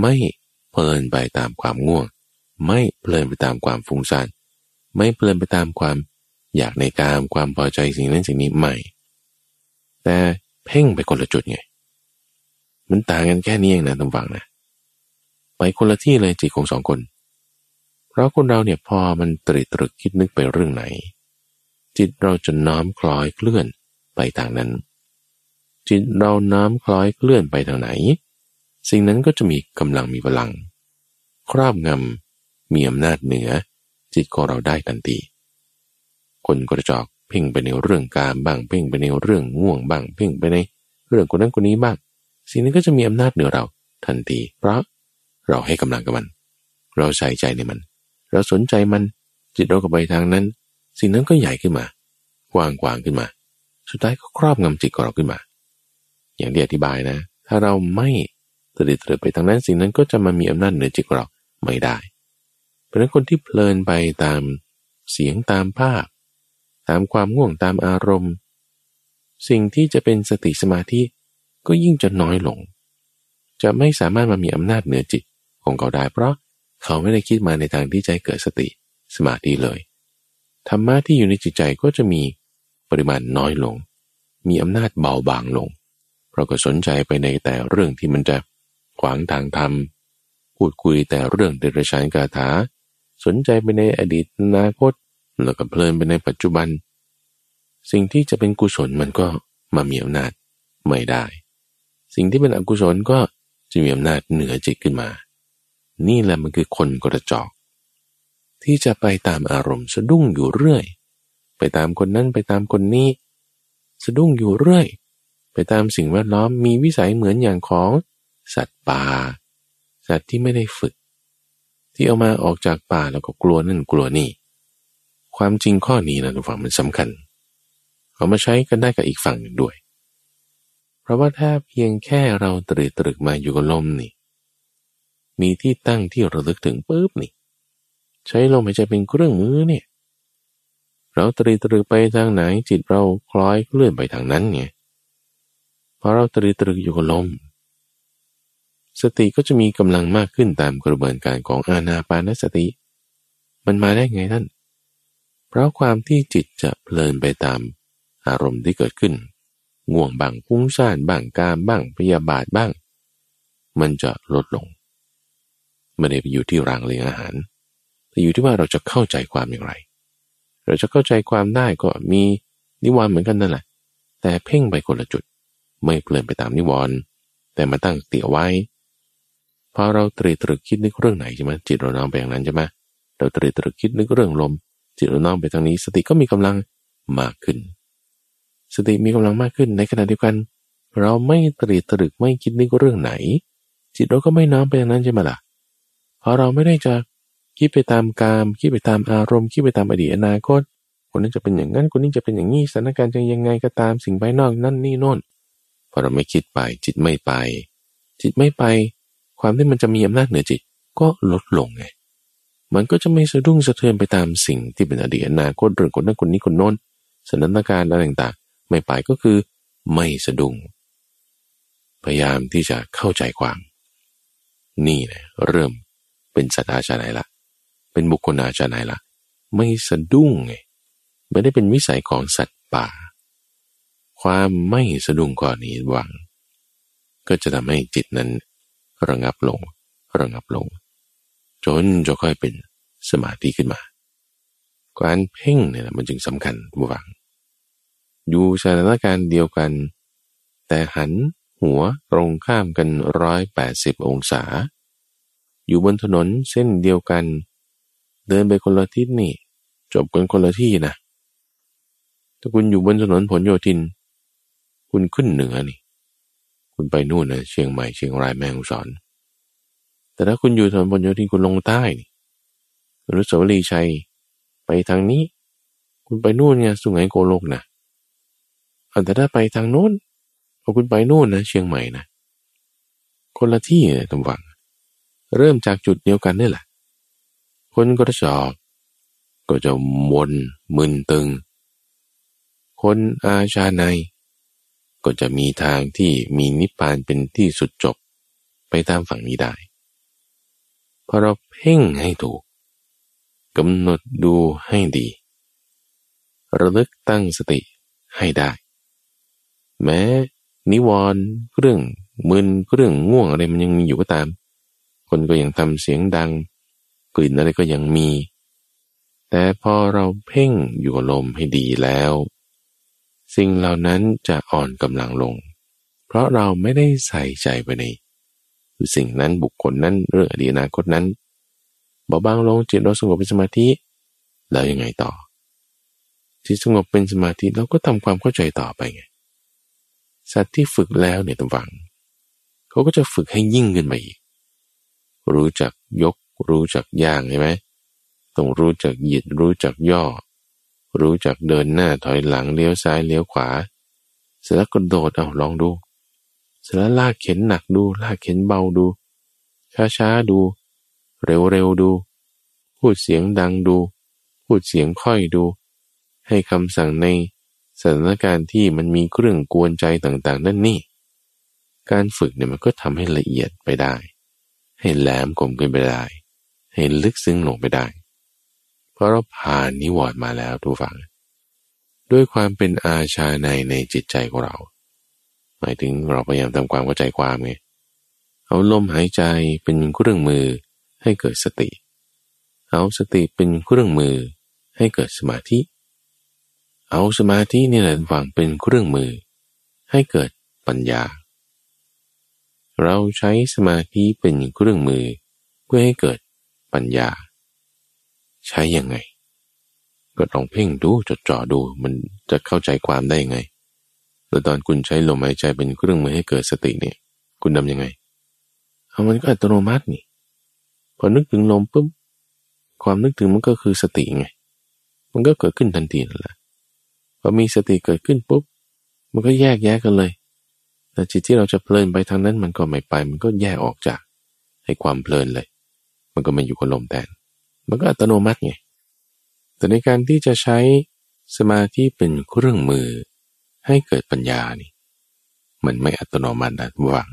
ไม่เพลินไปตามความง่วง ไม่เพลินไปตามความฟุ้งซ่านไม่เพลินไปตามความอยากในกามความพอใจสิ่งนั้นสิ่งนี้ไม่ แต่เพ่งไปคนละจุดไง มันต่างกันแค่นี้เองนะตำฝังนะไปคนละที่เลยจิตของสองคน เพราะคนเราเนี่ยพอมันตรีตรึกคิดนึกไปเรื่องไหน จิตเราจะน้อมคล้อยเคลื่อนไปทางนั้น จิตเราน้อมคล้อยเคลื่อนไปทางไหน สิ่งนั้นก็จะมีกำลังมีพลัง ครอบงำมีอำนาจเหนือ จิตของเราได้ทันทีคนกระจอกเพ่งไปในเรื่องการบ้างเพ่งไปในเรื่องง่วงบ้างเพ่งไปในเรื่องคนนั้นคนนี้บ้าง สิ่งนี้ก็จะมีอำนาจเหนือเราทันทีเพราะเราให้กำลังกับมัน เราใส่ใจในมัน เราสนใจมันจิตเราก็ไปทางนั้น สิ่งนั้นก็ใหญ่ขึ้นมากว้างกว้างขึ้นมา สุดท้ายก็ครอบงำจิตของเราขึ้นมา อย่างที่อธิบายนะ ถ้าเราไม่ตระดิตเตไปทางนั้น สิ่งนั้นก็จะมามีอำนาจเหนือจิตของเราไม่ได้ เพราะนั้นคนที่เพลินไปตามเสียงตามภาพ ตามความง่วงตามอารมณ์ สิ่งที่จะเป็นสติสมาธิ ก็ยิ่งจะน้อยลง จะไม่สามารถมามีอำนาจเหนือจิตของเขาได้ เพราะเขาไม่ได้คิดมาในทางที่จะเกิดสติสมาธิเลย ธรรมะที่อยู่ในจิตใจก็จะมีปริมาณน้อยลง มีอำนาจเบาบางลง เพราะก็สนใจไปในแต่เรื่องที่มันจะขวางทางธรรม พูดคุยแต่เรื่องเดรัจฉานกาถา สนใจไปในอดีตอนาคตแล้วก็เพลินไปในปัจจุบัน สิ่งที่จะเป็นกุศลมันก็มามีอำนาจไม่ได้ สิ่งที่เป็นอกุศลก็จะมีอำนาจเหนือจิตขึ้นมา นี่แหละมันคือคนกระจอก ที่จะไปตามอารมณ์สะดุ้งอยู่เรื่อย ไปตามคนนั้นไปตามคนนี้ สะดุ้งอยู่เรื่อย ไปตามสิ่งแวดล้อมมีวิสัยเหมือนอย่างของสัตว์ป่า สัตว์ที่ไม่ได้ฝึก ที่เอามาออกจากป่าแล้วก็กลัวนั่นกลัวนี่ ความจริงข้อนี้นะทุกฝั่งมันสำคัญ เอามาใช้กันได้กับอีกฝั่งหนึ่งด้วย เพราะว่าถ้าเพียงแค่เราตรึกตรึกมาอยู่กับลมนี่ มีที่ตั้งที่ระลึกถึงปุ๊บนี่ ใช้ลมหายใจเป็นเครื่องมือเนี่ย เราตรีตรึกไปทางไหนจิตเราคล้อยเคลื่อนไปทางนั้นไงพอเราตรีตรึกอยู่กับลม สติก็จะมีกำลังมากขึ้นตามกระบวนการของอาณาปานสติ มันมาได้ไงท่าน เพราะความที่จิตจะเพลินไปตามอารมณ์ที่เกิดขึ้น ง่วงบ้างฟุ้งซ่านบ้างกามบ้างพยาบาทบ้าง มันจะลดลงไม่ได้ไปอยู่ที่รางเลี้ยงอาหาร แต่อยู่ที่ว่าเราจะเข้าใจความอย่างไร เราจะเข้าใจความได้ก็มีนิวรณ์เหมือนกันนั่นแหละ แต่เพ่งไปคนละจุด ไม่เพลินไปตามนิวรณ์แต่มาตั้งเตี่ยไว้ พอเราตรีตรึกคิดนึกเรื่องไหนใช่ไหมจิตเราน้อมไปอย่างนั้นใช่ไหมเราตรีตรึกคิดนึกเรื่องลม จิตเราน้อมไปทางนี้ สติก็มีกำลังมากขึ้น สติมีกำลังมากขึ้นในขณะเดียวกัน เราไม่ตรีตรึกไม่คิดนึกเรื่องไหน จิตเราก็ไม่น้อมไปอย่างนั้นใช่ไหมล่ะเพราะเราไม่ได้จะคิดไปตามกามคิดไปตามอารมณ์คิดไปตามอดีตอนาคตคนนั้นจะเป็นอย่างนั้นคนนี้จะเป็นอย่างนี้สถานการณ์จะยังไงก็ตามสิ่งภายนอกนั่นนี่โน่นพอเราไม่คิดไปจิตไม่ไป จิตไม่ไป ความที่มันจะมีอำนาจเหนือจิตก็ลดลงไงมันก็จะไม่สะดุ้งสะเทือนไปตามสิ่งที่เป็นอดีตอนาคตเรื่องคนนั้นคนนี้คนโน้นสถานการณ์อะไรต่าง ไม่ไปก็คือไม่สะดุ้งพยายามที่จะเข้าใจความ นี่นะเริ่มเป็นสัตว์อาชาไหนละเป็นบุคคลอาชาไหนละไม่สะดุ้งไงไม่ได้เป็นวิสัยของสัตว์ป่า ความไม่สะดุ้งก่อนนี้หวัง ก็จะทำให้จิตนั้นระงับลง ระงับลง จนจะค่อยเป็นสมาธิขึ้นมา การเพ่งเนี่ยมันจึงสำคัญบุฟัง อยู่สถานการณ์เดียวกัน แต่หันหัวตรงข้ามกันร้อยแปดสิบองศา อยู่บนถนนเส้นเดียวกัน เดินไปคนละทิศนี่ จบกันคนละที่นะ ถ้าคุณอยู่บนถนนผลโยธิน คุณขึ้นเหนือนี่ คุณไปนู่นนะเชียงใหม่เชียงรายแม่ฮ่องสอน แต่ถ้าคุณอยู่ถนนบนโยธินคุณลงใต้นี่อนุสาวรีย์ชัย ไปทางนี้ คุณไปนู่นไงสุไหงโกโลกนะ แต่ถ้าไปทางโน้นพอคุณไปนู่นนะเชียงใหม่นะคนละที่เลยตำวังเริ่มจากจุดเดียวกันนี่แหละ คนก็จะอกก็จะวนมึนตึง คนอาชาใน ก็จะมีทางที่มีนิพพานเป็นที่สุดจบไปตามฝั่งนี้ได้พอเราเพ่งให้ถูกกำหนดดูให้ดี ระลึกตั้งสติให้ได้ แม้นิวรณ์เรื่องมึนเรื่องง่วงอะไรมันยังมีอยู่ก็ตาม คนก็ยังทำเสียงดัง กลิ่นอะไรก็ยังมี แต่พอเราเพ่งอยู่ลมให้ดีแล้ว สิ่งเหล่านั้นจะอ่อนกำลังลง เพราะเราไม่ได้ใส่ใจไปในสิ่งนั้นบุคคลนั้นเรื่องอดีตอนาคตนั้นเบาบางลงจิตเราสงบเป็นสมาธิแล้วยังไงต่อจิตสงบเป็นสมาธิเราก็ทำความเข้าใจต่อไปไง สัตว์ที่ฝึกแล้วเนี่ยต้องฟังเขาก็จะฝึกให้ยิ่งขึ้นไปอีกรู้จักยก รู้จักย่างใช่ไหมต้องรู้จักหยิดรู้จักย่อ รู้จักเดินหน้าถอยหลังเลี้ยวซ้ายเลี้ยวขวา เสร็จแล้วก็โดดเอาลองดูเสร็จแล้วลากเข็นหนักดู ลากเข็นเบาดู ช้าๆดู เร็วๆดู พูดเสียงดังดู พูดเสียงค่อยดู ให้คำสั่งใน สถานการณ์ที่มันมีเครื่องกวนใจต่างๆ นั่นนี่ การฝึกเนี่ยมันก็ทำให้ละเอียดไปได้ ให้แหลมคมขึ้นไปได้ ให้ลึกซึ้งลงไปได้ เพราะเราผ่านนิวรณ์มาแล้วทุกฝัง ด้วยความเป็นอาชาในในจิตใจของเรา หมายถึงเราพยายามทำความเข้าใจความไงเอาลมหายใจเป็นเครื่องมือให้เกิดสติ เอาสติเป็นเครื่องมือให้เกิดสมาธิเเอาสมาธินี่แหละฝังเป็นเครื่องมือ ให้เกิดปัญญา เราใช้สมาธิเป็นเครื่องมือ เพื่อให้เกิดปัญญา ใช้ยังไง ก็ลองเพ่งดูจดจ่อดูมันจะเข้าใจความได้ยังไงแล้วตอนคุณใช้ลมหายใจเป็นเครื่องมือให้เกิดสติเนี่ย คุณทำยังไงเอามันก็อัตโนมัตินี่พอนึกถึงลมปุ๊บความนึกถึงมันก็คือสติไง มันก็เกิดขึ้นทันทีนั่นแหละ อมีสติเกิดขึ้นปุ๊บ มันก็แยกแยกกันเลย แต่จิตที่เราจะเพลินไปทางนั้นมันก็ไม่ไป มันก็แยกออกจากให้ความเพลินเลย มันก็มาอยู่กับลมแทน มันก็อัตโนมัติไง แต่ในการที่จะใช้สมาธิเป็นเครื่องมือ ให้เกิดปัญญานี่ มันไม่อัตโนมัตินะหวัง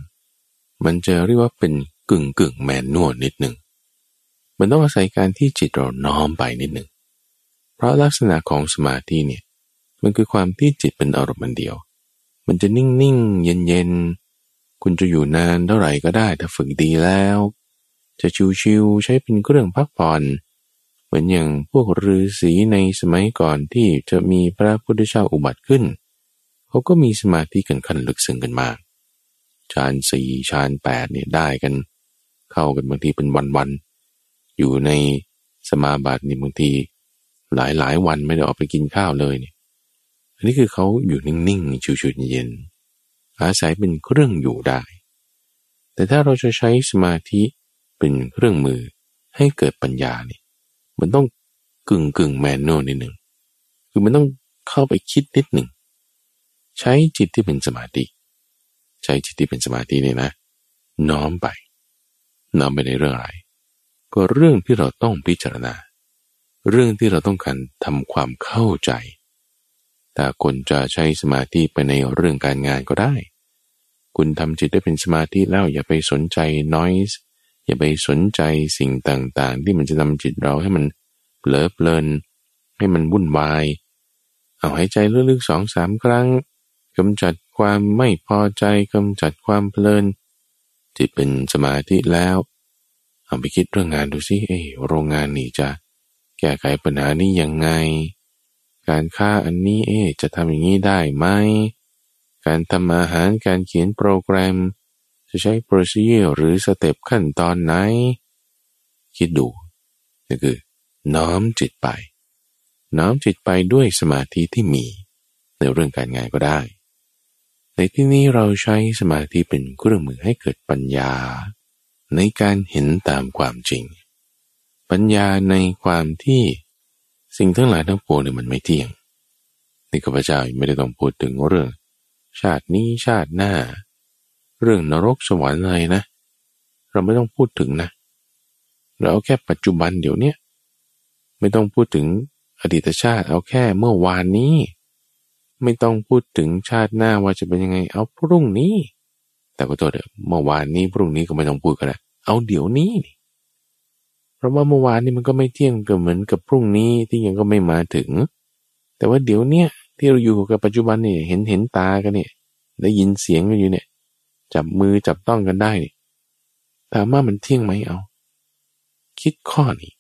มันจะเรียกว่าเป็นกึ่งกึ่งแมนนวลนิดหนึ่ง มันต้องอาศัยการที่จิตเราน้อมไปนิดหนึ่ง เพราะลักษณะของสมาธิเนี่ย มันคือความที่จิตเป็นอารมณ์มันเดียว มันจะนิ่งนิ่งเย็นเย็นคุณจะอยู่นานเท่าไหร่ก็ได้ถ้าฝึกดีแล้ว จะชิวๆใช้เป็นเครื่องพักผ่อน เหมือนอย่างพวกฤาษีในสมัยก่อนที่จะมีพระพุทธเจ้าอุบัติขึ้น เขาก็มีสมาธิกันขั้นลึกซึ้งกันมากฌานสี่ฌานแปดเนี่ยได้กัน เข้ากันบางทีเป็นวันๆ อยู่ในสมาบัตินี่บางทีหลายๆ วันไม่ได้ออกไปกินข้าวเลยเนี่ย นนี้คือเขาอยู่นิ่งๆชิวๆเย็นอาศัยเป็นเครื่องอยู่ได้ แต่ถ้าเราจะใช้สมาธิเป็นเครื่องมือให้เกิดปัญญาเนี่ยมันต้องกึ่งกึ่งแมนนวลนิดหนึ่งคือมันต้องเข้าไปคิดนิดหนึ่ง ใช้จิตที่เป็นสมาธิ ใช้จิตที่เป็นสมาธินี่นะ น้อมไป น้อมไปในเรื่องอะไร ก็เรื่องที่เราต้องพิจารณา เรื่องที่เราต้องการทำความเข้าใจ ถ้าคนจะใช้สมาธิไปในเรื่องการงานก็ได้ คุณทำจิตได้เป็นสมาธิแล้วอย่าไปสนใจน้อยส์อย่าไปสนใจสิ่งต่างๆ ที่มันจะทำจิตเราให้มันเผลอเพลิน ให้มันวุ่นวาย เอาหายใจลึกๆสองสามครั้งกำจัดความไม่พอใจกำจัดความเพลินจิตเป็นสมาธิแล้ว เอาไปคิดเรื่องงานดูสิเออโรงงานนี่จะแก้ไขปัญหานี้ยังไง การฆ่าอันนี้เอ๊จะทำอย่างนี้ได้ไหม การทำอาหารการเขียนโปรแกรม จะใช้ procedure หรือ step ขั้นตอนไหน คิดดูนี่คือ น้อมจิตไป น้อมจิตไปด้วยสมาธิที่มี ในเรื่องการงานก็ได้ ในที่นี้เราใช้สมาธิเป็นเครื่องมือให้เกิดปัญญา ในการเห็นตามความจริง ปัญญาในความที่ สิ่งทั้งหลายทั้งปวงเนี่ยมันไม่เที่ยง นี่ข้าพเจ้าไม่ได้ต้องพูดถึงเรื่อง ชาตินี้ชาติหน้า เรื่องนรกสวรรค์อะไรนะ เราไม่ต้องพูดถึงนะ เราเอาแค่ปัจจุบันเดี๋ยวนี้ไม่ต้องพูดถึงอดีตชาติเอาแค่เมื่อวานนี้ ไม่ต้องพูดถึงชาติหน้าว่าจะเป็นยังไง เอาพรุ่งนี้ แต่ก็ตัวเดิมเมื่อวานนี้พรุ่งนี้ก็ไม่ต้องพูดกันละเอาเดี๋ยวนี้นี ราะว่าเมื่อวานนี้มันก็ไม่เที่ยงก็เหมือนกับพรุ่งนี้ที่ยังก็ไม่มาถึง แต่ว่าเดี๋ยวเนี้ยที่เราอยู่กับปัจจุบันเนี่ยเห็นเห็นตากันเนี่ยได้ยินเสียงกันอยู่เนี่ย จับมือจับต้องกันได้เนี่ยถามว่ามันเที่ยงไหมเอา คิดข้อนี้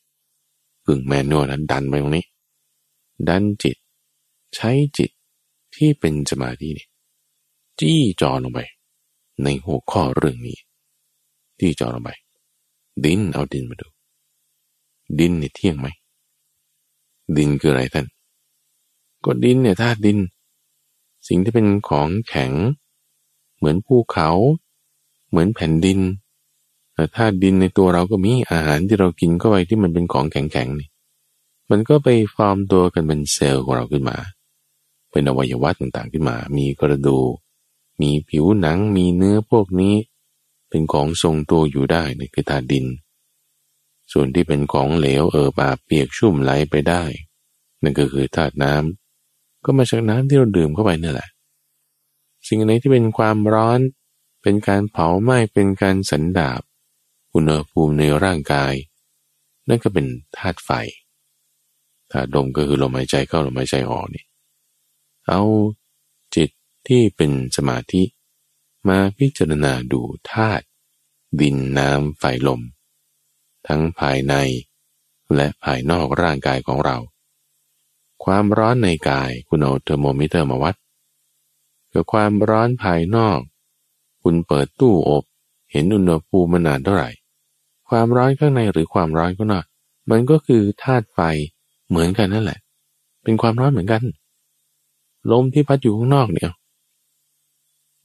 ปึ่งแมนนวลนั้นดันไปตรงนี้ ดันจิต ใช้จิตที่เป็นสมาธินี่จี้จอลงไป ในหัวข้อเรื่องนี้จี้จอลงไป ดินเอาดินมาดู ดินเนี่ยเที่ยงไหม ดินคืออะไรท่าน ก็ดินเนี่ยธาตุดิน สิ่งที่เป็นของแข็ง เหมือนภูเขา เหมือนแผ่นดินแต่ธาตุดินในตัวเราก็มีอาหารที่เรากินเข้าไปที่มันเป็นของแข็งๆนี่ มันก็ไปฟอร์มตัวกันเป็นเซลล์ของเราขึ้นมา เป็นอวัยวะต่างๆขึ้นมา มีกระดูมีผิวหนัง มีเนื้อพวกนี้ เป็นของทรงตัวอยู่ได้นี่คือธาตุดิน ส่วนที่เป็นของเหลวเออบาเปียกชุ่มไหลไปได้ นั่นก็คือธาตุน้ำก็มาจากน้ำที่เราดื่มเข้าไปนี่แหละ สิ่งไหนที่เป็นความร้อน เป็นการเผาไหม้เป็นการสันดาบอุณหภูมิในร่างกาย นั่นก็เป็นธาตุไฟธาตุลมก็คือลมหายใจเข้าลมหายใจออกนี่เอาจิตที่เป็นสมาธิ มาพิจารณาดูธาตุดินน้ำไฟลม ทั้งภายใน และภายนอกร่างกายของเรา ความร้อนในกายคุณเอาเทอร์โมมิเตอร์มาวัดกับความร้อนภายนอก คุณเปิดตู้อบ เห็นอุณหภูมิมานานเท่าไหร่ ความร้อนข้างในหรือความร้อนข้างนอกมันก็คือธาตุไฟเหมือนกันนั่นแหละ เป็นความร้อนเหมือนกัน ลมที่พัดอยู่ข้างนอกเนี่ย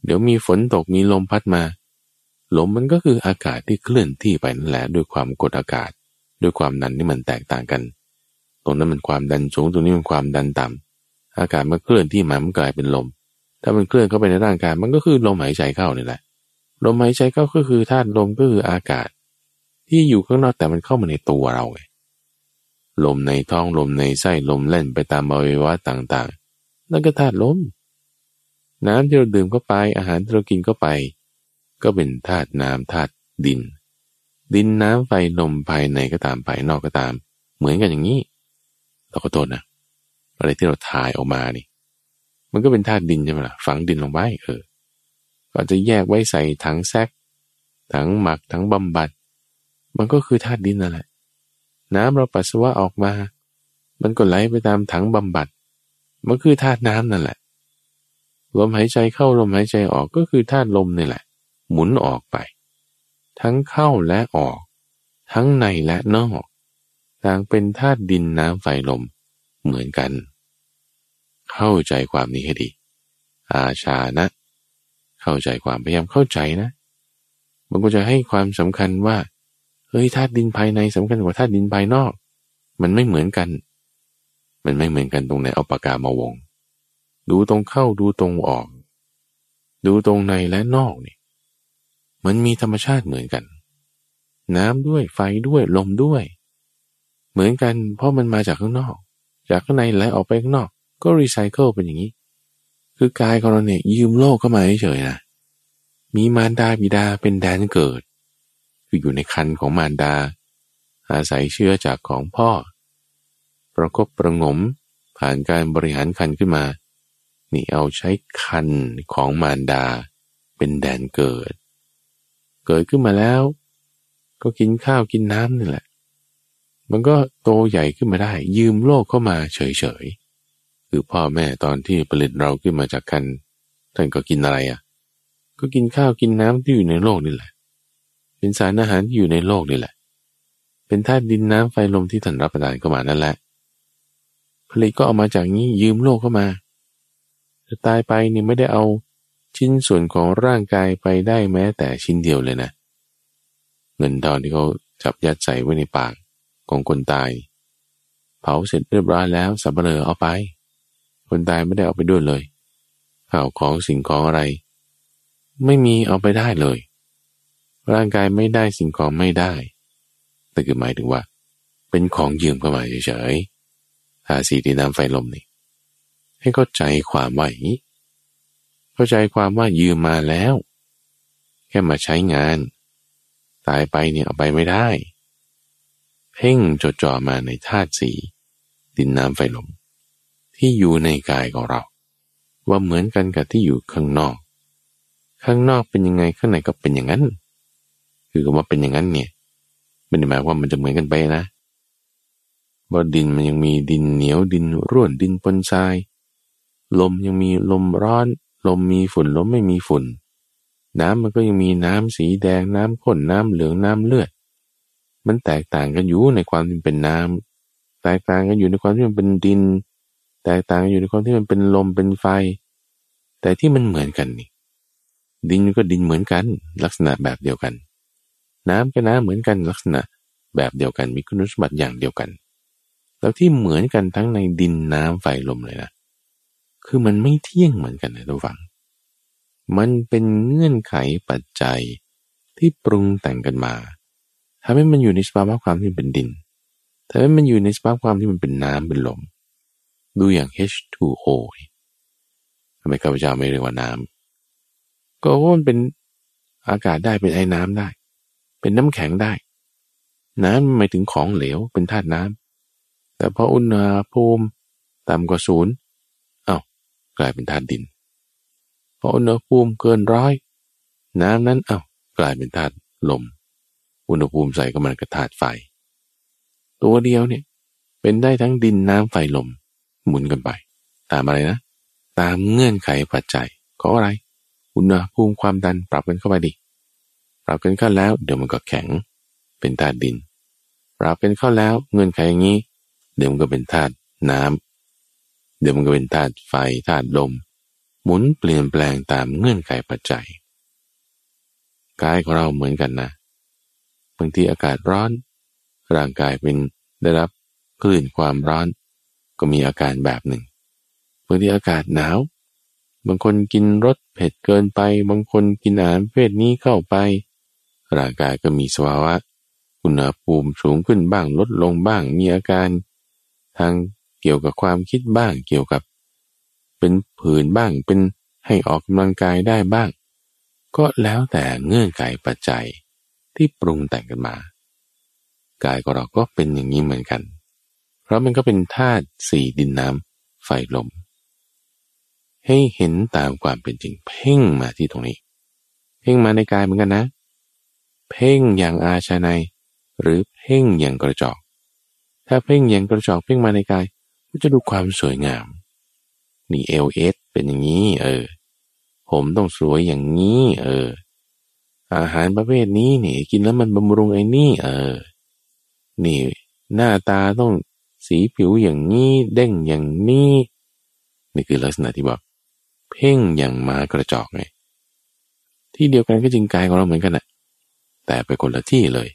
เดี๋ยวมีฝนตกมีลมพัดมา ลมมันก็คืออากาศที่เคลื่อนที่ไปนั่นแหละด้วยความกดอากาศ ด้วยความนันที่มันแตกต่างกัน ตรงนั้นมันความดันสูงตรงนี้มันความดันต่ำอากาศมันเคลื่อนที่มามันกลายเป็นลม ถ้ามันเคลื่อนเข้าไปในร่างกายมันก็คือลมหายใจเข้านี่แหละลมหายใจเข้าก็คือธาตุลมก็คืออากาศ ที่อยู่ข้างนอกแต่มันเข้ามาในตัวเราไงลมในท้องลมในไส้ลมเล่นไปตามอวัยวะต่างๆ นั่นก็ธาตุลม น้ำที่เราดื่มเข้าไปอาหารที่เรากินเข้าไป ก็เป็นธาตุน้ำธาตุดิน ดินน้ำไฟลมภายในก็ตามภายนอกก็ตาม เหมือนกันอย่างนี้เราก็โทษนะอะไรที่เราถ่ายออกมานี่ มันก็เป็นธาตุดินใช่ไหมล่ะฝังดินลงไว้เออก็จะแยกไว้ใส่ถังแซกถังหมักถังบำบัด มันก็คือธาตุดินนั่นแหละ น้ำเราปัสสาวะออกมา มันก็ไหลไปตามถังบำบัด มันคือธาตุน้ำนั่นแหละลมหายใจเข้าลมหายใจออกก็คือธาตุลมนี่แหละ หมุนออกไป ทั้งเข้าและออก ทั้งในและนอกต่างเป็นธาตุดินน้ำไฟลมเหมือนกัน เข้าใจความนี้ให้ดี อาชานะ เข้าใจความพยายามเข้าใจนะมันก็จะให้ความสำคัญว่าเฮ้ยธาตุดินภายในสำคัญกว่าธาตุดินภายนอก มันไม่เหมือนกัน มันไม่เหมือนกันตรงไหนเอาปากกามาวง ดูตรงเข้าดูตรงออก ดูตรงในและนอกนี่ มันมีธรรมชาติเหมือนกัน น้ำด้วยไฟด้วยลมด้วย เหมือนกันเพราะมันมาจากข้างนอก จากข้างในไหลออกไปข้างนอก ก็รีไซเคิลเป็นอย่างนี้ คือกายของเราเนี่ยยืมโลกเข้ามาเฉยๆนะมีมารดาบิดาเป็นแดนเกิด คืออยู่ในคันของมารดา อาศัยเชื้อจากของพ่อ ประกบประงมผ่านการบริหารคันขึ้นมา นี่เอาใช้คันของมารดาเป็นแดนเกิด เกิดขึ้นมาแล้ว ก็กินข้าวกินน้ำนี่แหละ มันก็โตใหญ่ขึ้นมาได้ ยืมโลกเข้ามาเฉยๆคือพ่อแม่ตอนที่ผลิตเราขึ้นมาจากกันท่านก็กินอะไรอะ ก็กินข้าวกินน้ำที่อยู่ในโลกนี่แหละ เป็นสารอาหารที่อยู่ในโลกนี่แหละ เป็นธาตุดินน้ำไฟลมที่ท่านรับประทานเข้ามานั่นแหละผลิตก็เอามาจากนี้ยืมโลกเข้ามาจะตายไปนี่ไม่ได้เอา ชิ้นส่วนของร่างกายไปได้แม้แต่ชิ้นเดียวเลยนะ เงินทองที่เขาจับยัดใส่ไว้ในปากของคนตาย เผาเสร็จเรียบร้อยแล้วสับเปลือเอาไป คนตายไม่ได้เอาไปด้วยเลยข่าวของสิ่งของอะไร ไม่มีเอาไปได้เลย ร่างกายไม่ได้สิ่งของไม่ได้ แต่คือหมายถึงว่า เป็นของยืมเข้ามาเฉยๆทาสีดินน้ำไฟลมนี่ให้เข้าใจความว่าอย่างนี้ เข้าใจความว่ายืมมาแล้ว แค่มาใช้งาน ตายไปเนี่ยเอาไปไม่ได้ เพ่งจดจ่อมาในธาตุสีดินน้ำไฟลมที่อยู่ในกายของเรา ว่าเหมือนกันกับที่อยู่ข้างนอก ข้างนอกเป็นยังไงข้างในก็เป็นอย่างนั้น คือคำว่าเป็นอย่างนั้นเนี่ยไม่ได้หมายว่ามันจะเหมือนกันไปนะว่าดินมันยังมีดินเหนียวดินร่วนดินปนทราย ลมยังมีลมร้อน ลมมีฝุ่นลมไม่มีฝุ่น น้ำมันก็ยังมีน้ำสีแดงน้ำข้นน้ำเหลืองน้ำเลือด มันแตกต่างกันอยู่ในความที่เป็นน้ำแตกต่างกันอยู่ในความที่มันเป็นดิน แตกต่างกันอยู่ในความที่มันเป็นลมเป็นไฟ แต่ที่มันเหมือนกันนี่ ดินก็ดินเหมือนกัน ลักษณะแบบเดียวกัน น้ำก็น้ำเหมือนกันลักษณะแบบเดียวกันมีคุณสมบัติอย่างเดียวกัน แล้วที่เหมือนกันทั้งในดินน้ำไฟลมเลยนะ คือมันไม่เที่ยงเหมือนกันนะทุกฝัง มันเป็นเงื่อนไขปัจจัยที่ปรุงแต่งกันมาทำให้มันอยู่ในสภาวะความที่เป็นดินทำให้มันอยู่ในสภาพความที่มันเป็นน้ำเป็นลม ดูอย่าง H2O ทำไมข้าพเจ้าไม่เรียกว่าน้ำก็เพรามันเป็นอากาศได้เป็นไอ้น้ำได้ เป็นน้ำแข็งได้ น้ำหมายถึงของเหลวเป็นธาตุน้ำแต่พออุณหภูมิต่ำกว่าศูนย์ กลายเป็นธาตุดินพออุณหภูมิเกินร้อยน้ำนั้นเอา้ากลายเป็นธาตุลม อุณหภูมิใส่ก็มันกระธาตุไฟ ตัวเดียวเนี่ย เป็นได้ทั้งดินน้ำไฟลม หมุนกันไป ตามอะไรนะ ตามเงื่อนไขปัจจัยของอะไร อุณหภูมิความดันปรับกันเข้าไปดิปรับกันเข้าแล้ว เดี๋ยวมันก็แข็ง เป็นธาตุดิน ปรับกันเข้าแล้วเงื่อนไขอย่างนี้ เดี๋ยวมันก็เป็นธาตุน้ำ เดี๋ยวมันก็เป็นธาตุไฟธาตุลม หมุนเปลี่ยนแปลงตามเงื่อนไขปัจจัยกายของเราเหมือนกันนะบางทีอากาศร้อน ร่างกายเป็นได้รับคลื่นความร้อน ก็มีอาการแบบหนึ่งบางทีอากาศหนาว บางคนกินรสเผ็ดเกินไป บางคนกินอาหารเพศนี้เข้าไป ร่างกายก็มีสภาวะอุณหภูมิสูงขึ้นบ้างลดลงบ้างมีอาการ ทาง เกี่ยวกับความคิดบ้าง เกี่ยวกับ เป็นผื่นบ้าง เป็นให้ออกกำลังกายได้บ้าง ก็แล้วแต่เงื่อนไขปัจจัยที่ปรุงแต่งกันมา กายของเราก็เป็นอย่างนี้เหมือนกัน เพราะมันก็เป็นธาตุสี่ดินน้ำไฟลม ให้เห็นตามความเป็นจริง เพ่งมาที่ตรงนี้ เพ่งมาในกายเหมือนกันนะ เพ่งอย่างอาชาในหรือเพ่งอย่างกระจอก ถ้าเพ่งอย่างกระจอกเพ่งมาในกาย ก็จะดูความสวยงามนี่เอลเอสเป็นอย่างนี้ เออ ผมต้องสวยอย่างนี้ เออ อาหารประเภทนี้นี่กินแล้วมันบำรุงไอ้นี่ เออ นี่ หน้าตาต้องสีผิวอย่างนี้เด้งอย่างนี้นี่คือลักษณะที่บอกเพ่งอย่างมากระจอกไงที่เดียวกันก็จริงกายของเราเหมือนกันนะแต่ไปคนละที่เลย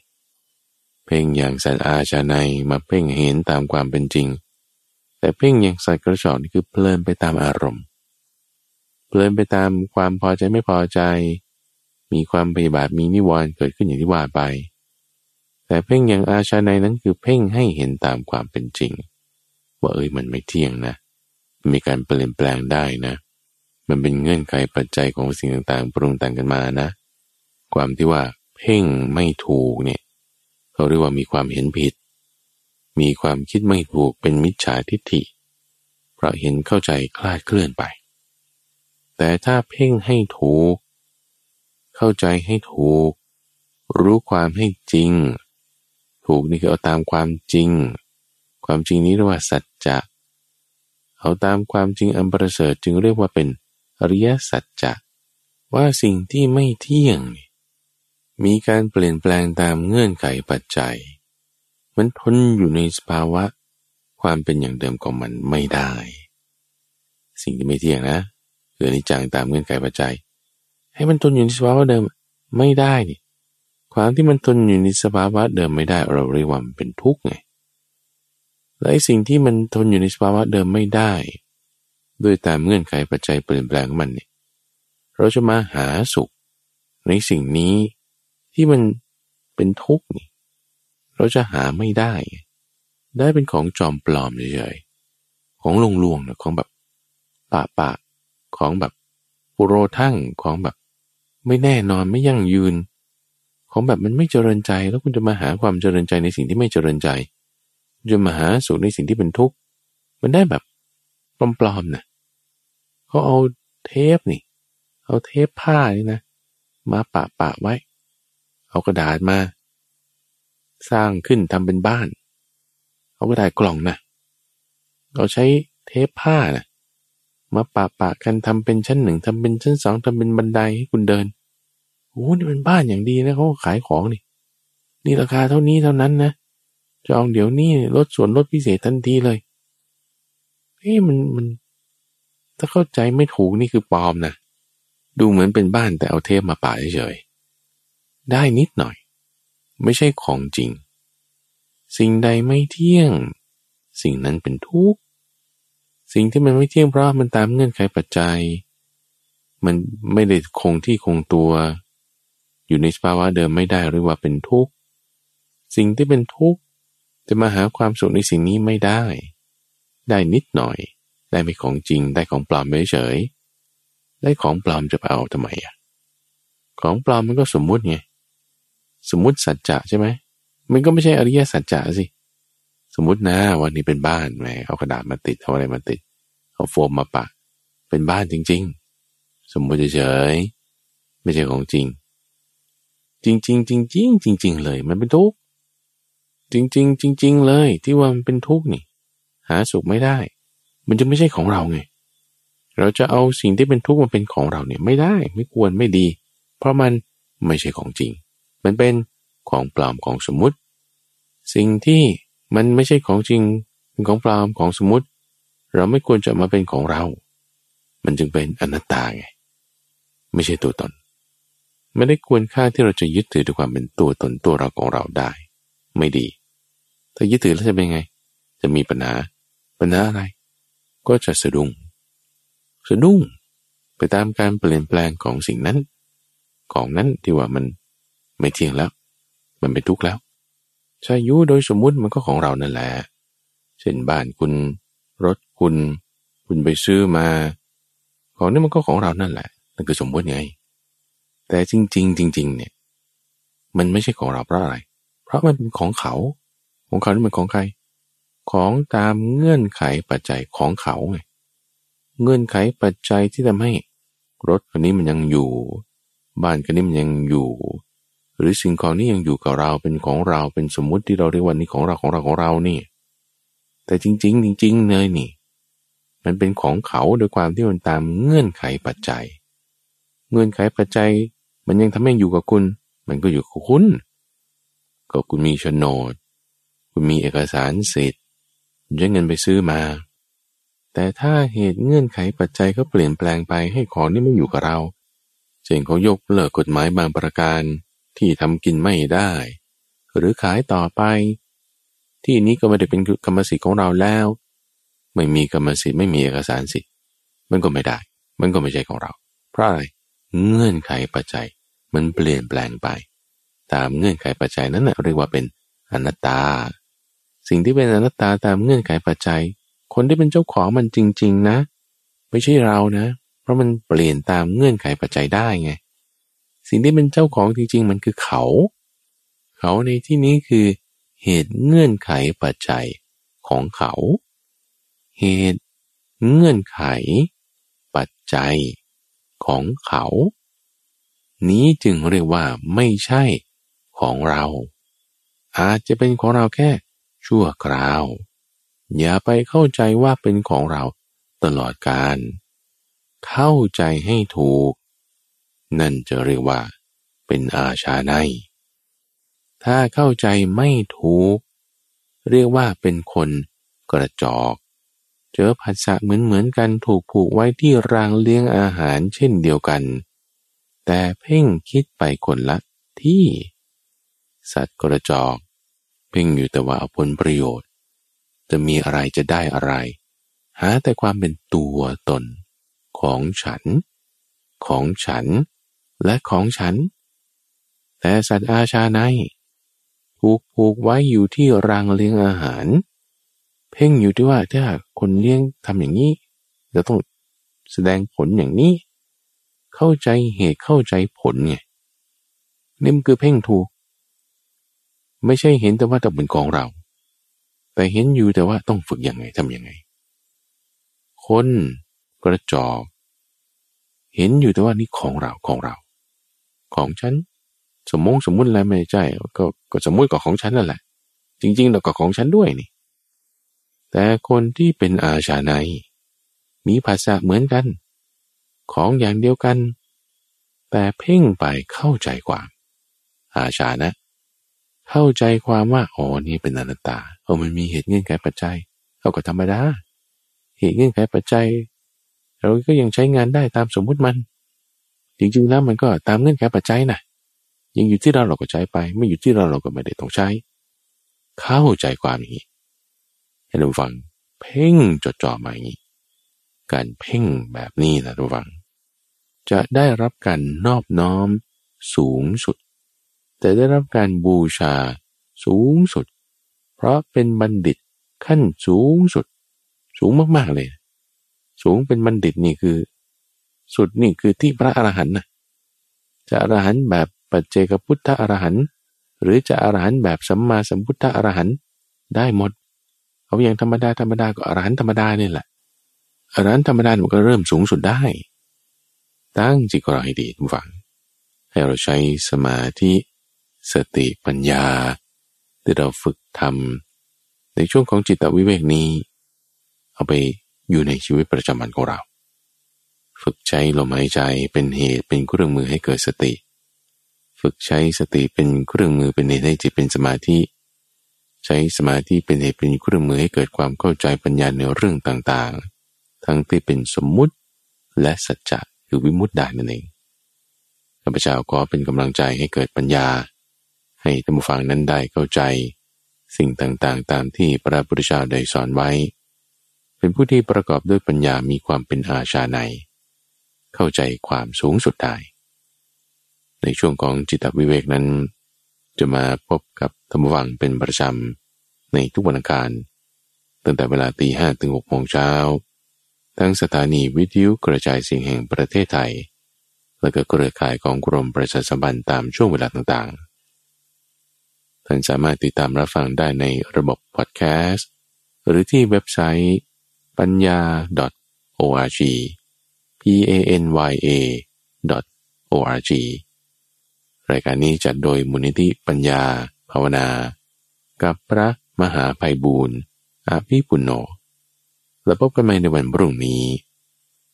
เพ่งอย่างสัตว์อาชาในมาเพ่งเห็นตามความเป็นจริง แต่เพ่งอย่างสัตว์กระชอกนี่คือเพลินไปตามอารมณ์ เพลินไปตามความพอใจไม่พอใจ มีความพยาบาทมีนิวรณ์เกิดขึ้นอย่างที่ว่าไป แต่เพ่งอย่างอาชาในนั้นคือเพ่งให้เห็นตามความเป็นจริง ว่าเอ้ยมันไม่เที่ยงนะมีการเปลี่ยนแปลงได้นะ มันเป็นเงื่อนไขปัจจัยของสิ่งต่างๆ ปรุงแต่งกันมานะ ความที่ว่าเพ่งไม่ถูกเนี่ยเขาเรียกว่ามีความเห็นผิด มีความคิดไม่ถูกเป็นมิจฉาทิฏฐิ เพราะเห็นเข้าใจคลาดเคลื่อนไป แต่ถ้าเพ่งให้ถูก เข้าใจให้ถูก รู้ความให้จริง ถูกนี่คือเอาตามความจริง ความจริงนี้เรียกว่าสัจจะ เอาตามความจริงอันประเสริฐจึงเรียกว่าเป็นอริยสัจจะ ว่าสิ่งที่ไม่เที่ยง มีการเปลี่ยนแปลงตามเงื่อนไขปัจจัย มันทนอยู่ในสภาวะ ความเป็นอย่างเดิมของมันไม่ได้ สิ่งที่ไม่เที่ยงนะคืออนิจจังตามเงื่อนไขปัจจัย ให้มันทนอยู่ในสภาวะเดิมไม่ได้นี่ความที่มันทนอยู่ในสภาวะเดิมไม่ได้เราเรียกว่ามันเป็นทุกข์ไงและสิ่งที่มันทนอยู่ในสภาวะเดิมไม่ได้ ด้วยตามเงื่อนไขปัจจัยเปลี่ยนแปลงของมันเนี่ยเราจะมาหาสุขในสิ่งนี้ที่มันเป็นทุกข์นี่ เราจะหาไม่ได้ ได้เป็นของจอมปลอมเฉยๆของลงลวงนะของแบบปะปะของแบบปุโรทั้งของแบบ ไม่แน่นอนไม่ยั่งยืน ของแบบมันไม่เจริญใจ แล้วคุณจะมาหาความเจริญใจในสิ่งที่ไม่เจริญใจจะมาหาสุขในสิ่งที่เป็นทุกข์มันได้แบบปลอมๆนะเขาเอาเทปนี่ เอาเทปผ้านี่นะ มาปะปะไว้ เอากระดาษมา สร้างขึ้นทำเป็นบ้าน เอากระดาษกล่องนะเราใช้เทปผ้านะมาปะปะกันทำเป็นชั้นหนึ่งทำเป็นชั้นสองทำเป็นบันไดให้คุณเดินโอ้นี่เป็นบ้านอย่างดีนะเขาขายของนี่ นี่ราคาเท่านี้เท่านั้นนะจองเดี๋ยวนี้ลดส่วนลดพิเศษทันทีเลยเฮ้ยมันมัน ถ้าเข้าใจไม่ถูกนี่คือปลอมนะดูเหมือนเป็นบ้านแต่เอาเทปมาป่าเฉยได้นิดหน่อย ไม่ใช่ของจริง สิ่งใดไม่เที่ยง สิ่งนั้นเป็นทุกข์ สิ่งที่มันไม่เที่ยงเพราะมันตามเงื่อนไขปัจจัย มันไม่ได้คงที่คงตัว อยู่ในสภาวะเดิมไม่ได้หรือว่าเป็นทุกข์ สิ่งที่เป็นทุกข์จะมาหาความสุขในสิ่งนี้ไม่ได้ ได้นิดหน่อย ได้ไม่ของจริง ได้ของปลอมเฉยได้ของปลอมจะไปเอาทำไมอะ ของปลอมมันก็สมมุติไง สมมุติสัจจะใช่ไหมมันก็ไม่ใช่อริยสัจจะสิสมมตินะวันนี้เป็นบ้านแหมเอากระดาษมาติดเอาอะไรมาติด เอาโฟมมาปะ เป็นบ้านจริง ๆ สมมุติเฉยไม่ใช่ของจริง จริงจริงจริงจริงจริง ๆ เลย มันเป็นทุกข์จริงๆจริง ๆ เลย ที่ว่ามันเป็นทุกข์นี่ หาสุขไม่ได้ มันจะไม่ใช่ของเราไงเราจะเอาสิ่งที่เป็นทุกข์มาเป็นของเราเนี่ยไม่ได้ ไม่ควรไม่ดี เพราะมันไม่ใช่ของจริง มันเป็นของปลอมของสมมุติ สิ่งที่มันไม่ใช่ของจริงเป็นของปลอมของสมมุติ เราไม่ควรจะมาเป็นของเรา มันจึงเป็นอนัตตาไงไม่ใช่ตัวตน ไม่ได้ควรค่าที่เราจะยึดถือด้วยความเป็นตัวตนตัวเราของเราได้ ไม่ดี ถ้ายึดถือแล้วจะเป็นไง จะมีปัญหาปัญหาอะไร ก็จะสะดุ้งสะดุ้งไปตามการเปลี่ยนแปลงของสิ่งนั้น ของนั้นที่ว่ามัน ไม่เที่ยงแล้ว มันเป็นทุกข์แล้วชายุโดยสมมุติมันก็ของเรานั่นแหละ เช่นบ้านคุณ รถคุณ คุณไปซื้อมา ของนี้มันก็ของเรานั่นแหละ นั่นคือสมมติไง แต่จริง ๆ จริง ๆ เนี่ย มันไม่ใช่ของเราเพราะอะไร เพราะมันเป็นของเขา ของเขานี่มันของใคร ของตามเงื่อนไขปัจจัยของเขาไง เงื่อนไขปัจจัยที่ทำให้ รถคันนี้มันยังอยู่ บ้านคันนี้มันยังอยู่ หรือสิ่งของนี้ยังอยู่กับเราเป็นของเราเป็นสมมุติที่เราเรียกว่านี่ของเราของเราของเรานี่ แต่จริง ๆ จริงๆเลยนี่ มันเป็นของเขาโดยความที่มันตามเงื่อนไขปัจจัย เงื่อนไขปัจจัย มันยังทำให้อยู่กับคุณ มันก็อยู่กับคุณ ก็คุณมีโฉนด คุณมีเอกสารสิทธิ์ใช้เงินไปซื้อมา แต่ถ้าเหตุเงื่อนไขปัจจัยเขาเปลี่ยนแปลงไปให้ของนี่ไม่อยู่กับเราเช่นเขายกเลิกกฎหมายบางประการ ที่ทำกินไม่ได้ หรือขายต่อไป ที่นี้ก็ไม่ได้เป็นกรรมสิทธิ์ของเราแล้ว ไม่มีกรรมสิทธิ์ไม่มีเอกสารสิทธิ์มันก็ไม่ได้ มันก็ไม่ใช่ของเรา เพราะอะไรเงื่อนไขปัจจัยมันเปลี่ยนแปลงไป ตามเงื่อนไขปัจจัยนั้นนะเรียกว่าเป็นอนัตตา สิ่งที่เป็นอนัตตาตามเงื่อนไขปัจจัย คนที่เป็นเจ้าของมันจริง ๆ นะ ไม่ใช่เรานะ เพราะมันเปลี่ยนตามเงื่อนไขปัจจัยได้ไง สิ่งที่เป็นเจ้าของจริง ๆ มันคือเขา เขาในที่นี้คือเหตุเงื่อนไขปัจจัยของเขา เหตุเงื่อนไข ปัจจัยของเขา นี้จึงเรียกว่าไม่ใช่ของเรา อาจจะเป็นของเราแค่ชั่วคราว อย่าไปเข้าใจว่าเป็นของเราตลอดการ เข้าใจให้ถูก นั่นจะเรียกว่า เป็นอาชาใน ถ้าเข้าใจไม่ถูก เรียกว่าเป็นคนกระจอก เจอผัสสะเหมือนเหมือนกันถูกผูกไว้ที่รางเลี้ยงอาหารเช่นเดียวกัน แต่เพ่งคิดไปคนละที่ สัตว์กระจอก เพ่งอยู่แต่ว่าเอาผลประโยชน์ จะมีอะไรจะได้อะไร หาแต่ความเป็นตัวตนของฉัน ของฉัน และของฉัน แต่สัตว์อาชาในถูกผูกไว้อยู่ที่รางเลี้ยงอาหาร เพ่งอยู่ที่ว่าถ้าคนเลี้ยงทำอย่างนี้จะต้องแสดงผลอย่างนี้ เข้าใจเหตุเข้าใจผลไงนี่มันคือเพ่งถูก ไม่ใช่เห็นแต่ว่าต้องเป็นของเรา แต่เห็นอยู่แต่ว่าต้องฝึกยังไงทำยังไง คนกระจอกเห็นอยู่แต่ว่านี่ของเราของเรา ของฉัน สมมงสมมุติอะไรไม่ใช่ก็ก็สมมุติกับของฉันนั่นแหละ จริงๆเราก็ของฉันด้วยนี่ แต่คนที่เป็นอาชาในมีภาษาเหมือนกัน ของอย่างเดียวกัน แต่เพ่งไปเข้าใจความ อาชานะ เข้าใจความว่าอ๋อนี่เป็นอนัตตาเออมันมีเหตุเงื่อนไขปัจจัยเราก็ธรรมดาเหตุเงื่อนไขปัจจัยเราก็ยังใช้งานได้ตามสมมุติมัน จริงๆแล้วมันก็ตามเงื่อนไขปัจจัยนะยังอยู่ที่เราเราก็ใช้ไป ไม่อยู่ที่เราเราก็ไม่ได้ต้องใช้ เข้าใจความอย่างนี้ให้เราฟัง เพ่งจดจ่อมาอย่างนี้ การเพ่งแบบนี้นะทุกฝัง จะได้รับการนอบน้อมสูงสุด แต่ได้รับการบูชาสูงสุด เพราะเป็นบัณฑิตขั้นสูงสุด สูงมากๆเลย สูงเป็นบัณฑิตนี่คือ สุดนี่คือที่พระอรหันต์นะจะอรหันต์แบบปัจเจกพุทธอรหันต์หรือจะอรหันต์แบบสัมมาสัมพุทธอรหันต์ได้หมดเอาอย่างธรรมดาธรรมดาก็อรหันต์ธรรมดานี่แหละอรหันนั้นธรรมดามันก็เริ่มสูงสุดได้ ตั้งจิตเราให้ดีทุกฝัง ให้เราใช้สมาธิสติปัญญาที่เราฝึกทำในช่วงของจิตวิเวกนี้ เอาไปอยู่ในชีวิตประจำวันของเรา ฝึกใช้ลมหายใจเป็นเหตุเป็นเครื่องมือให้เกิดสติ ฝึกใช้สติเป็นเครื่องมือเป็นเหตุให้จิตเป็นสมาธิ ใช้สมาธิเป็นเหตุเป็นเครื่องมือให้เกิดความเข้าใจปัญญาในเรื่องต่างๆ ทั้งที่เป็นสมมุติและสัจจะคือวิมุตติได้นั่นเองข้าพเจ้าก็เป็นกำลังใจให้เกิดปัญญา ให้ท่านผู้ฟังนั้นได้เข้าใจ สิ่งต่างๆ ตามที่พระพุทธเจ้าได้สอนไว้ เป็นผู้ที่ประกอบด้วยปัญญามีความเป็นอาชาใน เข้าใจความสูงสุดได้ ในช่วงของจิตวิเวกนั้น จะมาพบกับธรรมวังเป็นประจำในทุกวันอังคารตั้งแต่เวลาตีห้ถึงหกโมงเช้าทั้งสถานีวิทยุกระจายเสียงแห่งประเทศไทย และก็เครือข่ายของกรมประชาสัมพันธ์ตามช่วงเวลาต่างๆ ท่านสามารถติดตามรับฟังได้ในระบบพอดแคสต์ หรือที่เว็บไซต์ปัญญา .org p a n y a .org รายการนี้จัดโดยมูลนิธิปัญญาภาวนา กับพระมหาภัยบูรณ์อาภิปุณโญและพบกันใหม่ในวันพรุ่งนี้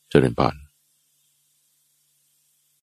เจริญพร